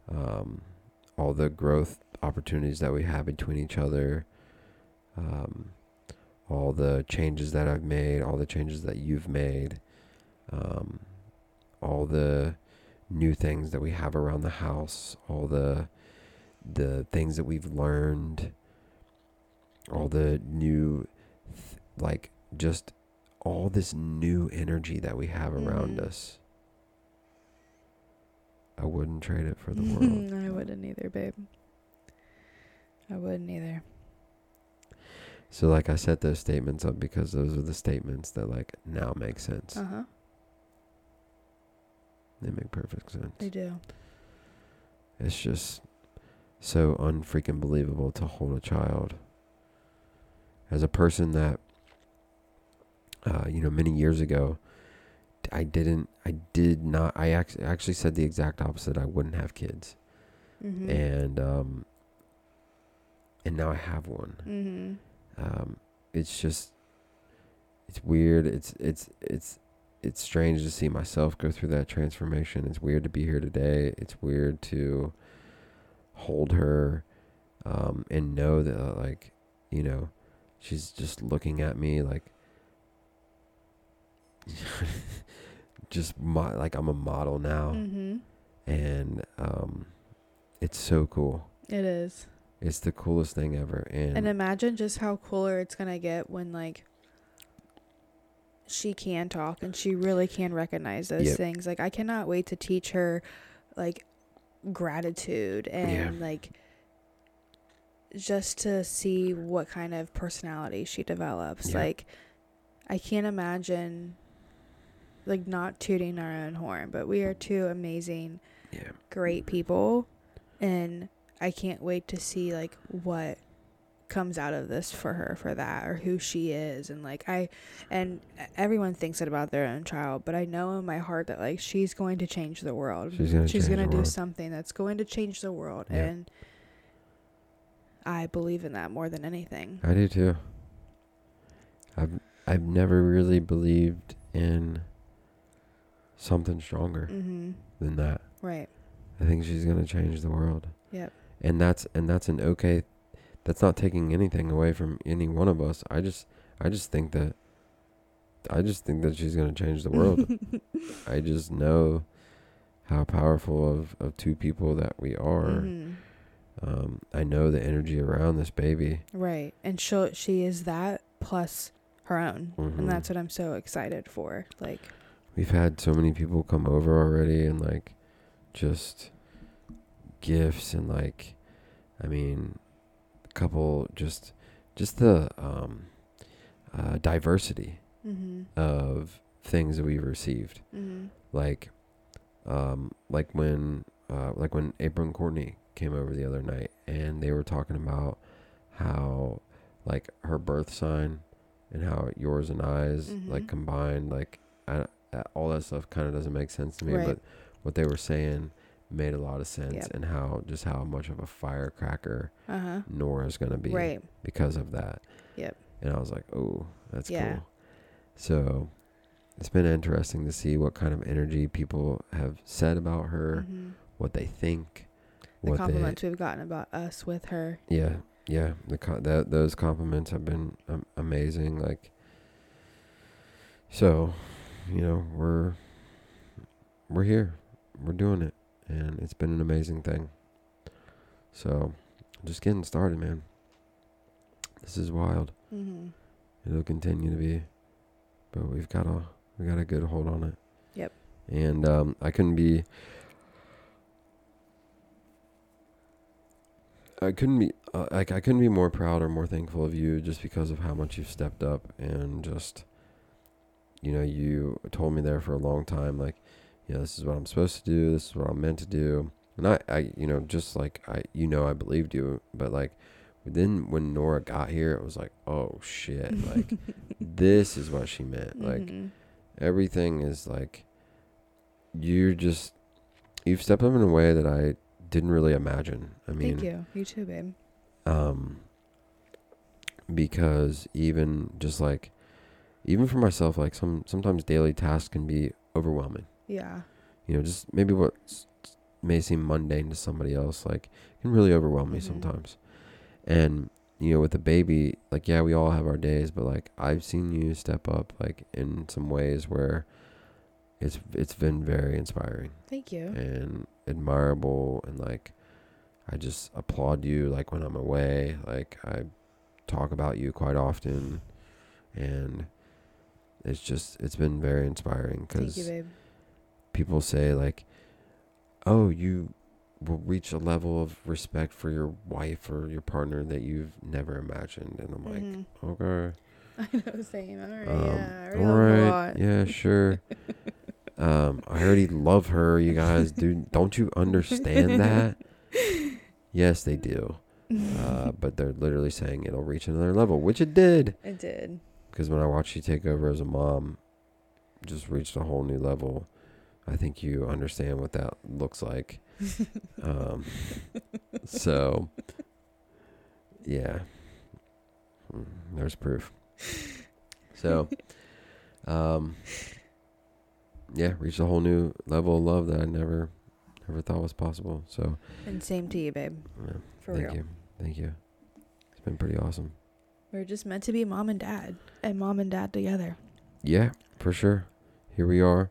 um, all the growth opportunities that we have between each other, um, all the changes that I've made, all the changes that you've made, um, all the new things that we have around the house, all the the things that we've learned, all the new, like just all this new energy that we have around Mhm. us. I wouldn't trade it for the world. I wouldn't either, babe. I wouldn't either. So like I set those statements up because those are the statements that like now make sense. Uh huh. They make perfect sense. They do. It's just so unfreaking believable to hold a child. As a person that uh, you know, many years ago, I didn't I did not I actually actually said the exact opposite. I wouldn't have kids. Mm-hmm. And um and now I have one. mm-hmm. um, it's just it's weird it's it's it's it's strange to see myself go through that transformation it's weird to be here today it's weird to hold her um, and know that uh, like you know she's just looking at me like just mo- like i'm a model now Mm-hmm. and um, it's so cool It is. it's the coolest thing ever and, And imagine just how cooler it's gonna get when like she can talk and she really can recognize those Yep. things. Like I cannot wait to teach her like gratitude and Yeah. like just to see what kind of personality she develops. Yeah. Like I can't imagine like not tooting our own horn, but we are two amazing yeah great people and I can't wait to see like what comes out of this for her for that or who she is and like I and everyone thinks it about their own child but I know in my heart that like she's going to change the world She's gonna she's going to do world. something that's going to change the world Yeah. and I believe in that more than anything I do too. I've I've never really believed in something stronger mhm than that. right I think she's gonna change the world. Yep. And that's and that's an okay. That's not taking anything away from any one of us. I just I just think that. I just think that she's gonna change the world. I just know how powerful of, of two people that we are. Mhm. Um, I know the energy around this baby. right and she she is that plus her own Mhm. and that's what I'm so excited for like We've had so many people come over already and like just gifts and like I mean a couple just just the um uh diversity mhm of things that we've received. mhm Like um like when uh like when April and Courtney came over the other night and they were talking about how like her birth sign and how yours and I's like Mhm. combined like I, all that stuff kind of doesn't make sense to me Right. but what they were saying made a lot of sense Yep. and how just how much of a firecracker uh-huh Nora's going to be right because of that. Yep. And I was like, "Oh, that's Yeah. cool." So it's been interesting to see what kind of energy people have said about her, mhm. what they think, the what compliments we've gotten about us with her yeah yeah the co- that those compliments have been um, amazing. Like, so you know we're we're here, we're doing it, and it's been an amazing thing. So just getting started, man. This is wild. mm-hmm. it'll continue to be but we've got a we got a good hold on it Yep. and um i couldn't be i couldn't be uh, like i couldn't be more proud or more thankful of you just because of how much you've stepped up and just you know you told me there for a long time like yeah this is what i'm supposed to do this is what i'm meant to do and i i you know just like i you know i believed you but like then when nora got here it was like oh shit like this is what she meant. Like Mhm. everything is like you're just you've stepped up in a way that I didn't really imagine. I mean, thank you you too babe um because even just like even for myself like some sometimes daily tasks can be overwhelming. yeah You know, just maybe what may seem mundane to somebody else like can really overwhelm me Mhm. sometimes. And you know, with a baby, like yeah, we all have our days, but like I've seen you step up like in some ways where it's it's been very inspiring thank you and admirable and like I just applaud you like when I'm away, like I talk about you quite often. And it's just it's been very inspiring cuz people say like oh you will reach a level of respect for your wife or your partner that you've never imagined. And i'm like Mhm. okay. I know same. All right um, yeah all love her a right yeah sure um i already love her you guys. Dude don't you understand that? Yes they do. Uh but they're literally saying it'll reach another level which it did. It did. Because when i watched you take over as a mom just reached a whole new level. I think you understand what that looks like. Um, so, yeah, Mm, there's proof. So, um, yeah, reached a whole new level of love that I never, never thought was possible. So, and same to you babe yeah, for thank real you, thank you. It's been pretty awesome. we're just meant to be mom and dad and mom and dad together Yeah, for sure. Here we are,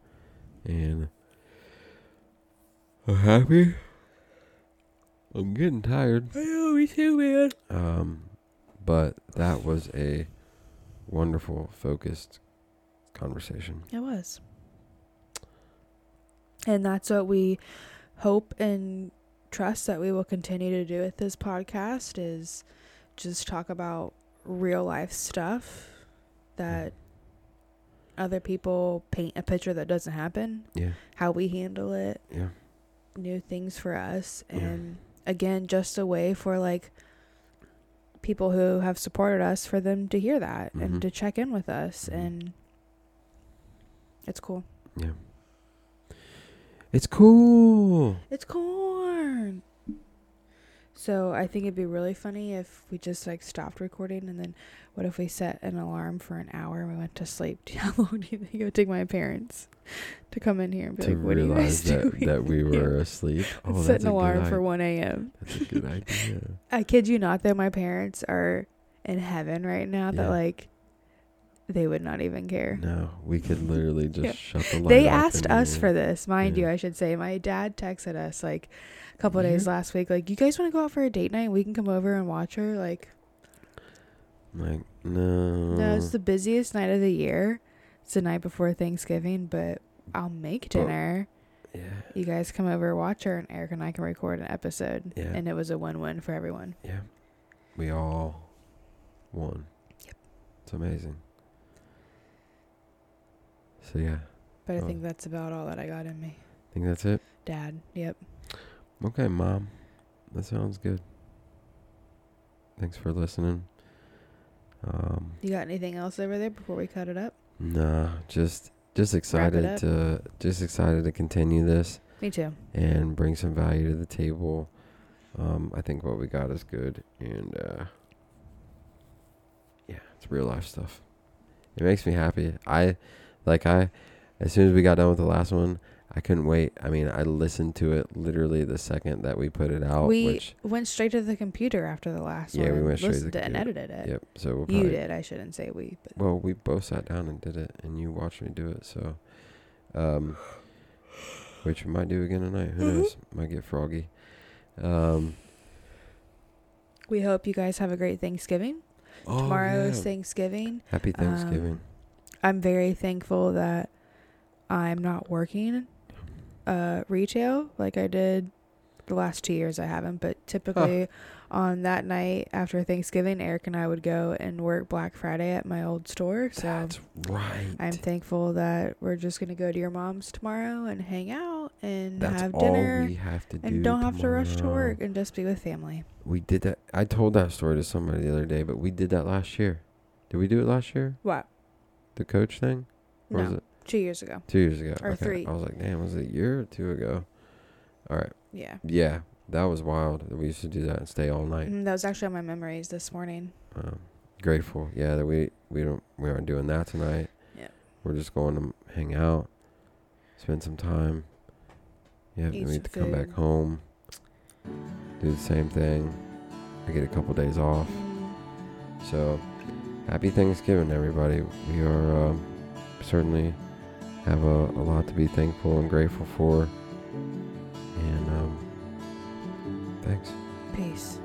and I'm happy. I'm getting tired. I know me too man Um, but that was a wonderful, focused conversation. It was. And that's what we hope and trust that we will continue to do with this podcast is just talk about real life stuff that other people paint a picture that doesn't happen, Yeah, how we handle it, yeah, new things for us Yeah. and again just a way for like people who have supported us for them to hear that Mhm. and to check in with us Mhm. and it's cool. Yeah. It's cool. It's corn. So I think it'd be really funny if we just like stopped recording and then what if we set an alarm for an hour and we went to sleep? How long do you think it would take my parents to come in here and be to like, "What are you realize guys that, doing?" that we Yeah. were asleep. Oh, set an alarm for 1 a.m. That's a good idea. I kid you not, though, my parents are in heaven right now. That like they would not even care. No, we could literally just Yeah. shut the light They asked us for this, mind Yeah. you. I should say. My dad texted us like a couple Yeah. days last week, like, "You guys want to go out for a date night? We can come over and watch her." Like, like no. no, it's the busiest night of the year. It's the night before Thanksgiving, but I'll make But- dinner. yeah. You guys come over, watch her, and Eric and I can record an episode. Yeah. And it was a win-win for everyone. Yeah. We all won. Yep. It's amazing. So yeah, But I Oh. think that's about all that I got in me. I think that's it. Dad, yep. Okay, mom. That sounds good. Thanks for listening. Um You got anything else over there before we cut it up? nah, just just excited to just excited to continue this Me too. and bring some value to the table. Um, I think what we got is good, and uh, yeah, it's real life stuff. It makes me happy. I like I as soon as we got done with the last one, I couldn't wait. I mean, I listened to it literally the second that we put it out. we which went straight to the computer after the last Yeah, one. we went straight to the listened and edited it. yep. So we'll You did. I shouldn't say we, but Well, we both sat down and did it, and you watched me do it. So, um, which we might do again tonight. Who Mhm. knows? Might get froggy. Um, we hope you guys have a great Thanksgiving. oh, Tomorrow is. Thanksgiving. Happy Thanksgiving. I'm very thankful that I'm not working uh retail like I did the last two years I haven't, but typically on that night after Thanksgiving, Eric and I would go and work Black Friday at my old store. So That's right. I'm thankful that we're just gonna go to your mom's tomorrow and hang out and That's have dinner we have to do. and don't have to rush to work and just be with family. We did that. I told that story to somebody the other day, but we did that last year. Did we do it last year? What? The coach thing? Or was No, it two years ago. two years ago? Or okay. three. I was like, damn, was it a year or two ago? All right. Yeah. Yeah, that was wild. that We used to do that and stay all night. Mm, that was actually on my memories this morning. Um, grateful. Yeah, that we we don't we aren't doing that tonight. Yeah. We're just going to hang out, spend some time. Yeah, Eat we need to come back home, do the same thing. I get a couple days off. So, happy Thanksgiving, everybody. We are um, certainly have a, a, lot to be thankful and grateful for. And um, thanks. Peace.